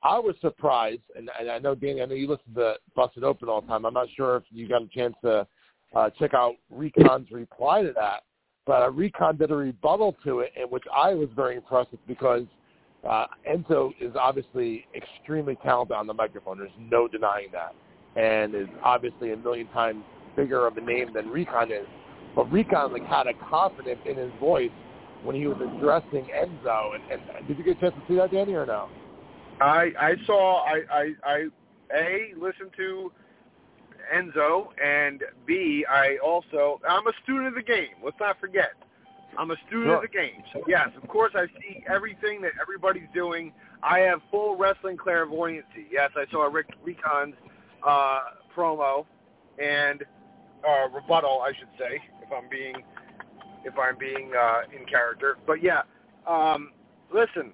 Speaker 1: I was surprised, and, and I know Danny, I know you listen to Busted Open all the time. I'm not sure if you got a chance to uh, check out Recon's reply to that, but uh, Recon did a rebuttal to it, and which I was very impressed with because uh, Enzo is obviously extremely talented on the microphone. There's no denying that, and is obviously a million times bigger of a name than Recon is. But Recon like had a confidence in his voice when he was addressing Enzo. And, and did you get a chance to see that, Danny, or no?
Speaker 8: I I saw I I, I a listened to Enzo and B I also I'm a student of the game. Let's not forget. I'm a student sure. of the game. So yes, of course I see everything that everybody's doing. I have full wrestling clairvoyancy. Yes, I saw Rick Recon's uh, promo, and uh, rebuttal, I should say, if I'm being if I'm being uh, in character. But yeah, um, listen,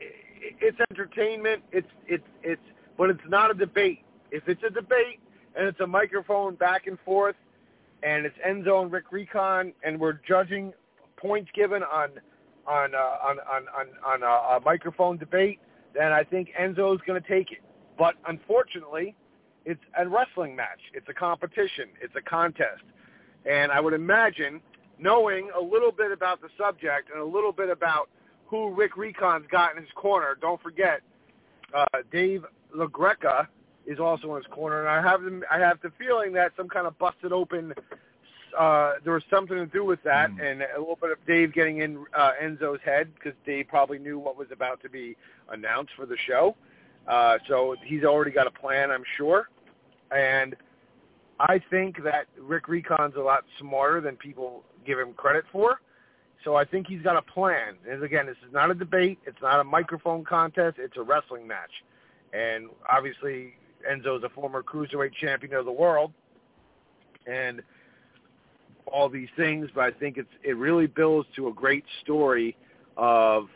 Speaker 8: it's entertainment. It's it's it's, but it's not a debate. If it's a debate and it's a microphone back and forth, and it's Enzo and Rick Recon, and we're judging points given on on uh, on on on, on a, a microphone debate, then I think Enzo's going to take it. But unfortunately, it's a wrestling match. It's a competition. It's a contest. And I would imagine, knowing a little bit about the subject and a little bit about who Rick Recon's got in his corner, don't forget, uh, Dave LaGreca is also in his corner, and I have I have the feeling that some kind of busted open. Uh, there was something to do with that, mm. and a little bit of Dave getting in uh, Enzo's head because Dave probably knew what was about to be announced for the show. Uh, so he's already got a plan, I'm sure. And I think that Rick Recon's a lot smarter than people give him credit for. So I think he's got a plan. And again, this is not a debate. It's not a microphone contest. It's a wrestling match. And obviously, Enzo's a former cruiserweight champion of the world. And all these things, but I think it's it really builds to a great story of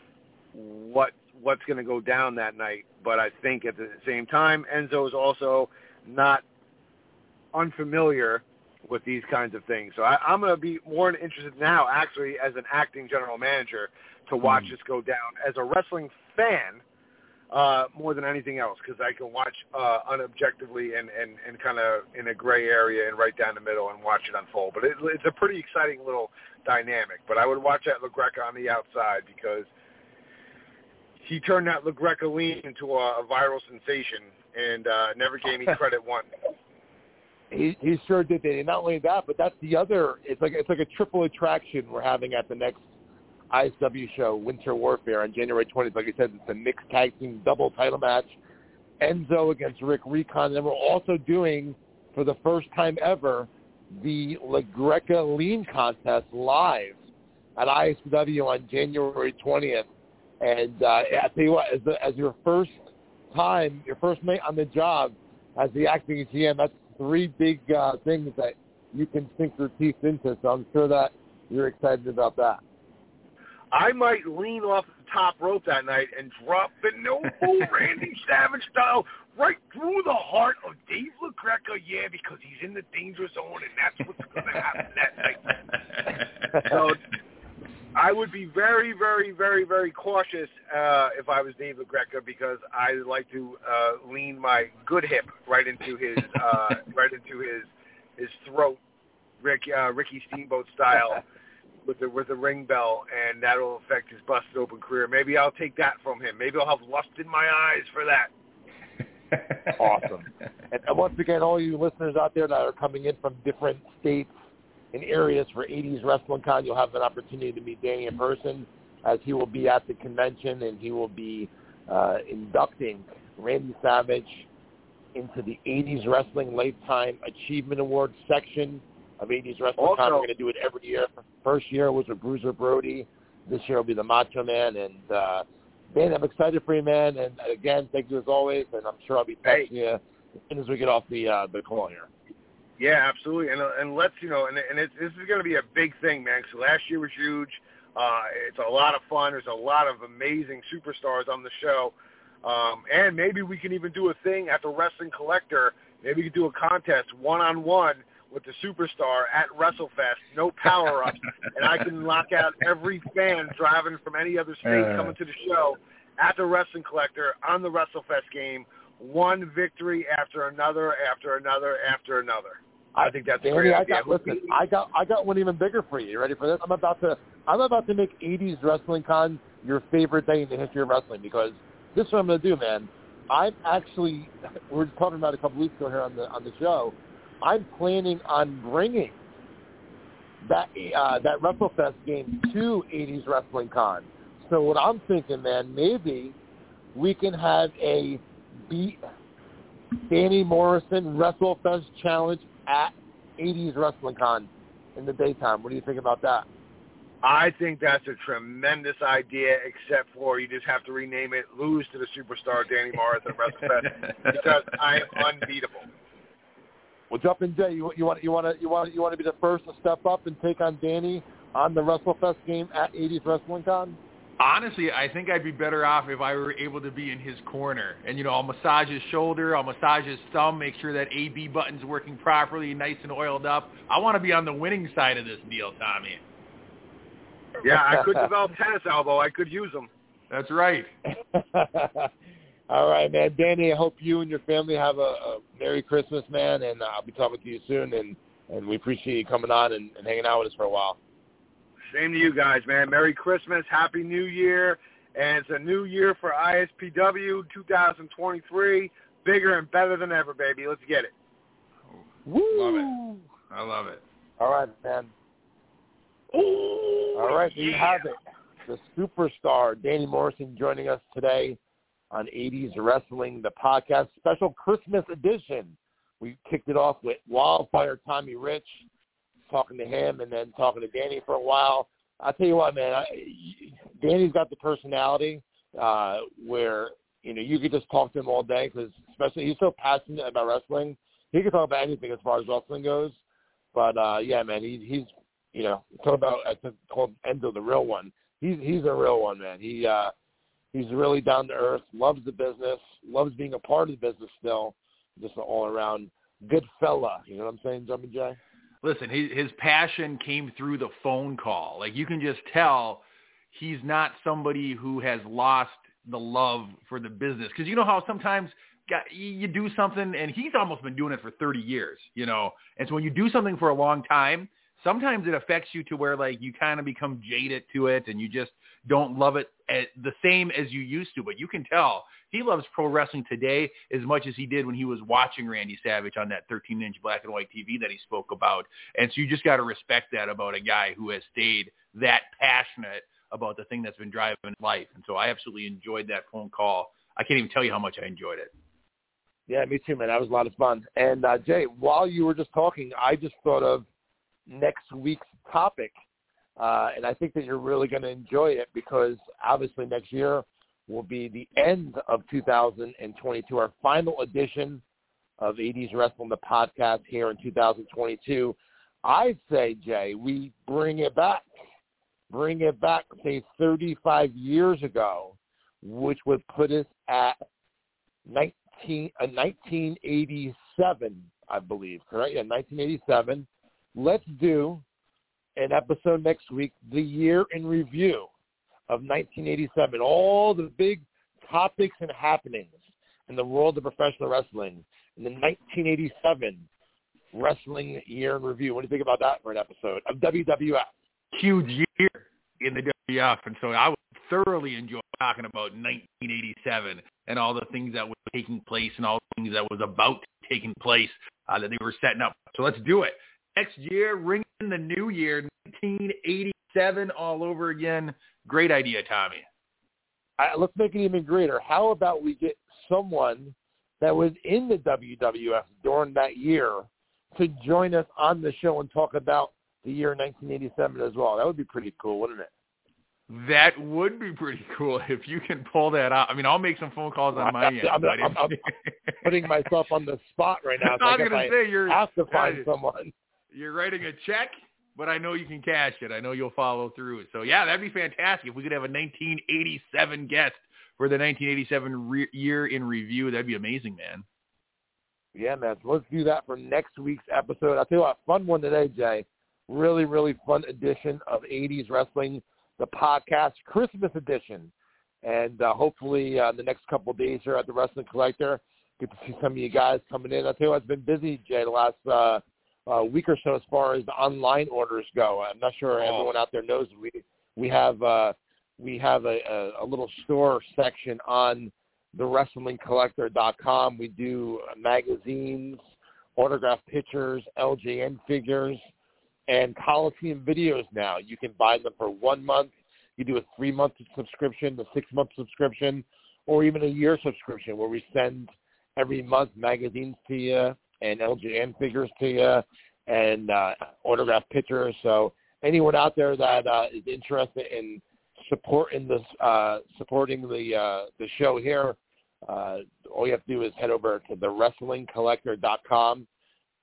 Speaker 8: what what's going to go down that night. But I think at the same time, Enzo is also not unfamiliar with these kinds of things. So I, I'm going to be more interested now, actually, as an acting general manager, to watch mm. this go down. As a wrestling fan, uh, more than anything else, because I can watch uh, unobjectively and, and, and kind of in a gray area and right down the middle and watch it unfold. But it, it's a pretty exciting little dynamic. But I would watch that LaGreca on the outside because he turned that LaGreca lean into a, a viral sensation and uh, never gave me credit once.
Speaker 1: He, he sure did. And not only that, but that's the other. It's like it's like a triple attraction we're having at the next ISW show, Winter Warfare, on January 20th. Like I said, it's a mixed tag team double title match. Enzo against Rick Recon. And we're also doing, for the first time ever, the LaGreca Lean Contest live at ISW on January 20th. And uh, I tell you what, as, the, as your first time, your first mate on the job as the acting GM, that's three big uh, things that you can sink your teeth into. So I'm sure that you're excited about that.
Speaker 8: I might lean off the top rope that night and drop the no Randy Savage style right through the heart of Dave LaGreca, yeah, because he's in the danger zone and that's what's going to happen that night. so I would be very, very, very, very cautious uh, if I was Dave LaGreca because I like to uh, lean my good hip right into his uh, right into his his throat, Rick uh, Ricky Steamboat style, with the with the ring bell, and that'll affect his busted open career. Maybe I'll take that from him. Maybe I'll have lust in my eyes for that.
Speaker 1: awesome. And once again, all you listeners out there that are coming in from different states and areas for 80s Wrestling Con. You'll have an opportunity to meet Danny in person as he will be at the convention and he will be uh, inducting Randy Savage into the 80s Wrestling Lifetime Achievement Award section of 80s Wrestling also, Con. We're going to do it every year. First year was with Bruiser Brody. This year will be the Macho Man. And, uh, man, I'm excited for you, man. And, again, thank you as always. And I'm sure I'll be texting hey. you as soon as we get off the, uh, the call here.
Speaker 8: Yeah, absolutely, and uh, and let's you know, and and it's, this is going to be a big thing, man. So last year was huge. Uh, it's a lot of fun. There's a lot of amazing superstars on the show, um, and maybe we can even do a thing at the Wrestling Collector. Maybe we could do a contest one on one with the superstar at WrestleFest, no power ups, and I can lock out every fan driving from any other state uh. coming to the show at the Wrestling Collector on the WrestleFest game. One victory after another, after another, after another. I think that's
Speaker 1: Danny,
Speaker 8: great.
Speaker 1: I got listen. I got I got one even bigger for you. You ready for this? I'm about to I'm about to make 80s Wrestling Con your favorite day in the history of wrestling because this is what I'm going to do, man. I'm actually we were talking about a couple weeks ago here on the on the show. I'm planning on bringing that uh, that WrestleFest game to 80s Wrestling Con. So what I'm thinking, man, maybe we can have a beat Danny Morrison WrestleFest challenge at 80s Wrestling Con in the daytime. What do you think about that?
Speaker 8: I think that's a tremendous idea, except for you just have to rename it Lose to the Superstar Danny Morrison WrestleFest because I am unbeatable.
Speaker 1: Well, jump in, Jay. You, you want you want to you want you want to be the first to step up and take on Danny on the WrestleFest game at 80s Wrestling Con?
Speaker 2: Honestly, I think I'd be better off if I were able to be in his corner. And, you know, I'll massage his shoulder, I'll massage his thumb, make sure that AB button's working properly, nice and oiled up. I want to be on the winning side of this deal, Tommy.
Speaker 8: Yeah, I could develop tennis elbow. I could use them.
Speaker 2: That's right.
Speaker 1: All right, man. Danny, I hope you and your family have a, a Merry Christmas, man, and uh, I'll be talking to you soon. And, and we appreciate you coming on and, and hanging out with us for a while.
Speaker 8: Same to you guys, man. Merry Christmas, Happy New Year, and it's a new year for ISPW 2023. Bigger and better than ever, baby. Let's get it.
Speaker 1: Woo!
Speaker 2: Love it. I love it.
Speaker 1: All right, man.
Speaker 8: Ooh,
Speaker 1: All right,
Speaker 8: yeah.
Speaker 1: you have it. The superstar Danny Morrison joining us today on 80s Wrestling, the podcast special Christmas edition. We kicked it off with Wildfire Tommy Rich, talking to him, and then talking to Danny for a while. I tell you what, man, I, Danny's got the personality uh, where you know you could just talk to him all day because, especially, he's so passionate about wrestling. He can talk about anything as far as wrestling goes. But uh, yeah, man, he, he's you know talk about I think called Enzo the real one. He's he's a real one, man. He uh, he's really down to earth, loves the business, loves being a part of the business still. Just an all around good fella. You know what I'm saying, Jumping Jay?
Speaker 2: Listen, his, his passion came through the phone call. Like you can just tell he's not somebody who has lost the love for the business. Because you know how sometimes you do something, and he's almost been doing it for 30 years, you know. And so when you do something for a long time, sometimes it affects you to where like you kind of become jaded to it, and you just don't love it at the same as you used to. But you can tell he loves pro wrestling today as much as he did when he was watching Randy Savage on that 13-inch black and white TV that he spoke about. And so you just got to respect that about a guy who has stayed that passionate about the thing that's been driving life. And so I absolutely enjoyed that phone call. I can't even tell you how much I enjoyed it.
Speaker 1: Yeah, me too, man. That was a lot of fun. And uh, Jay, while you were just talking, I just thought of next week's topic, uh, and I think that you're really going to enjoy it because obviously next year will be the end of 2022, our final edition of 80s Wrestling, the podcast here in 2022. I say, Jay, we bring it back. Bring it back, say, 35 years ago, which would put us at 19, uh, 1987, I believe, correct? Yeah, 1987. Let's do an episode next week, the year in review of 1987, all the big topics and happenings in the world of professional wrestling in the 1987 wrestling year in review. What do you think about that for an episode of WWF?
Speaker 2: Huge year in the WWF, and so I would thoroughly enjoy talking about 1987 and all the things that were taking place and all the things that was about taking place uh, that they were setting up. So let's do it. Next year, ring in the new year, 1987 all over again. Great idea, Tommy.
Speaker 1: I, let's make it even greater. How about we get someone that was in the WWF during that year to join us on the show and talk about the year 1987 as well? That would be pretty cool, wouldn't it?
Speaker 2: That would be pretty cool if you can pull that out. I mean, I'll make some phone calls on my end.
Speaker 1: I'm, I'm, I'm, I'm putting myself on the spot right now. So
Speaker 2: I was gonna say you're
Speaker 1: have to find someone.
Speaker 2: You're writing a check, but I know you can cash it. I know you'll follow through. So yeah, that'd be fantastic if we could have a 1987 guest for the 1987 re- year in review. That'd be amazing, man.
Speaker 1: Yeah, man. Let's do that for next week's episode. I'll tell you what, fun one today, Jay. Really, really fun edition of 80s Wrestling, the podcast, Christmas edition. And uh, hopefully uh, the next couple of days here at the Wrestling Collector, get to see some of you guys coming in. I'll tell you what, it's been busy, Jay, the last uh, uh, week or so as far as the online orders go. I'm not sure
Speaker 2: Oh.
Speaker 1: everyone out there knows we we have uh, we have a, a, a little store section on the wrestlingcollector.com. We do magazines, autograph pictures, LJN figures, and Coliseum videos now. You can buy them for one month. You do a three-month subscription, a six-month subscription, or even a year subscription where we send every month magazines to you and LJN figures to you and uh, autograph pictures. So anyone out there that uh, is interested in supporting this, uh, supporting the uh, the show here, uh, all you have to do is head over to the wrestlingcollector.com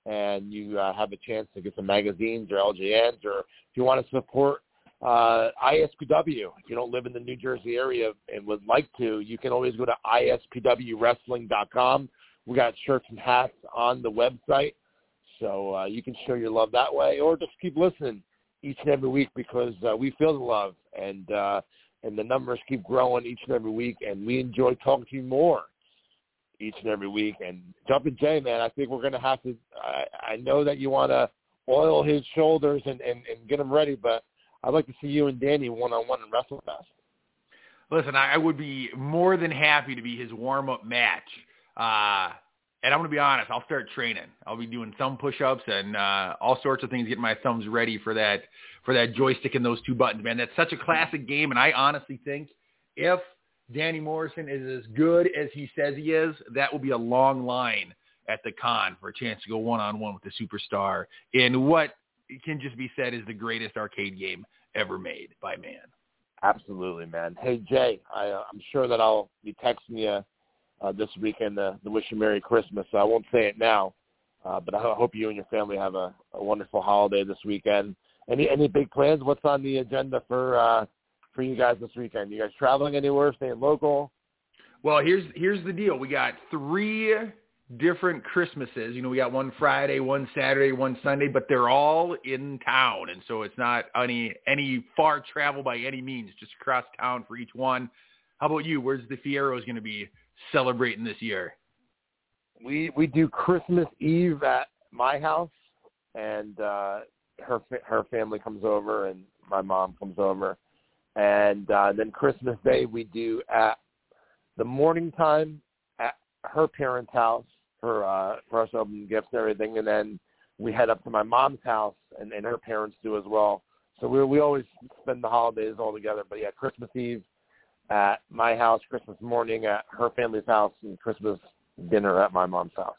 Speaker 1: and you uh, have a chance to get some magazines or LJNs, or if you want to support uh, ISPW, if you don't live in the New Jersey area and would like to, you can always go to ispwwrestling.com. We got shirts and hats on the website, so uh, you can show your love that way, or just keep listening each and every week because uh, we feel the love and uh, and the numbers keep growing each and every week, and we enjoy talking to you more each and every week. And Jumpin' Jay, man, I think we're to have to. I, I know that you want to oil his shoulders and, and and get him ready, but I'd like to see you and Danny one on one in WrestleFest.
Speaker 2: Listen, I would be more than happy to be his warm up match. Uh, and I'm going to be honest, I'll start training. I'll be doing some push-ups and uh, all sorts of things, getting my thumbs ready for that for that joystick and those two buttons, man. That's such a classic game, and I honestly think if Danny Morrison is as good as he says he is, that will be a long line at the con for a chance to go one-on-one with the superstar in what can just be said is the greatest arcade game ever made by man.
Speaker 1: Absolutely, man. Hey, Jay, I, uh, I'm sure that I'll be texting you uh, this weekend to, to wish you Merry Christmas. So I won't say it now, uh, but I hope you and your family have a, a wonderful holiday this weekend. Any any big plans? What's on the agenda for uh, for you guys this weekend? You guys traveling anywhere? Staying local?
Speaker 2: Well, here's here's the deal. We got three different Christmases. You know, we got one Friday, one Saturday, one Sunday, but they're all in town, and so it's not any any far travel by any means. Just across town for each one. How about you? Where's the Fieros going to be celebrating this year?
Speaker 1: We we do Christmas Eve at my house, and uh, her her family comes over, and my mom comes over, and uh, then Christmas Day we do at the morning time at her parents' house for uh, for us opening gifts and everything, and then we head up to my mom's house, and, and her parents do as well. So we we always spend the holidays all together. But yeah, Christmas Eve at my house, Christmas morning at her family's house, and Christmas dinner at my mom's house.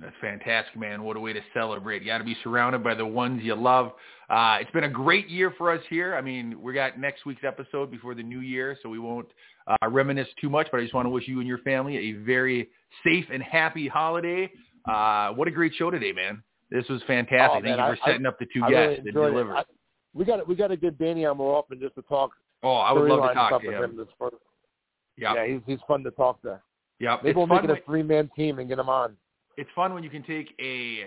Speaker 2: That's fantastic, man. What a way to celebrate. You got to be surrounded by the ones you love. Uh, it's been a great year for us here. I mean, we got next week's episode before the new year, so we won't uh, reminisce too much, but I just want to wish you and your family a very safe and happy holiday. Uh, what a great show today, man. This was fantastic.
Speaker 1: Oh,
Speaker 2: Thank you for
Speaker 1: I,
Speaker 2: setting up the two
Speaker 1: I
Speaker 2: guests
Speaker 1: really
Speaker 2: that delivered.
Speaker 1: We got we got to get Danny on more often just to talk.
Speaker 2: Oh, I would love to talk to him.
Speaker 1: him.
Speaker 2: Yep.
Speaker 1: Yeah, he's he's fun to talk to.
Speaker 2: Yep.
Speaker 1: Maybe we'll make it a three man team and get him on.
Speaker 2: it's fun when you can take a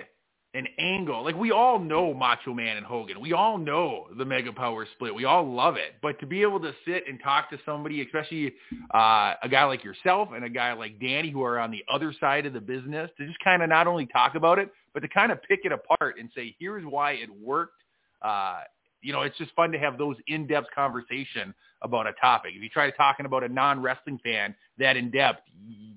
Speaker 2: an angle. Like we all know Macho Man and Hogan. We all know the Mega Power Split. We all love it. But to be able to sit and talk to somebody, especially uh, a guy like yourself and a guy like Danny, who are on the other side of the business, to just kind of not only talk about it, but to kind of pick it apart and say, here's why it worked. Uh, you know, it's just fun to have those in-depth conversation about a topic. If you try to talking about a non-wrestling fan that in-depth,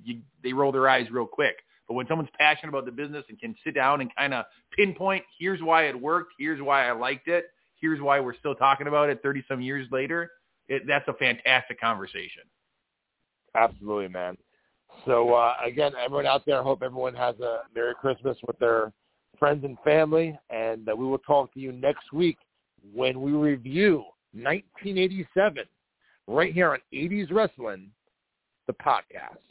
Speaker 2: you, they roll their eyes real quick. But when someone's passionate about the business and can sit down and kind of pinpoint, here's why it worked, here's why I liked it, here's why we're still talking about it 30 some years later, it, that's a fantastic conversation.
Speaker 1: Absolutely, man. So uh, again, everyone out there, I hope everyone has a Merry Christmas with their friends and family, and uh, we will talk to you next week when we review 1987 right here on 80s Wrestling, the podcast.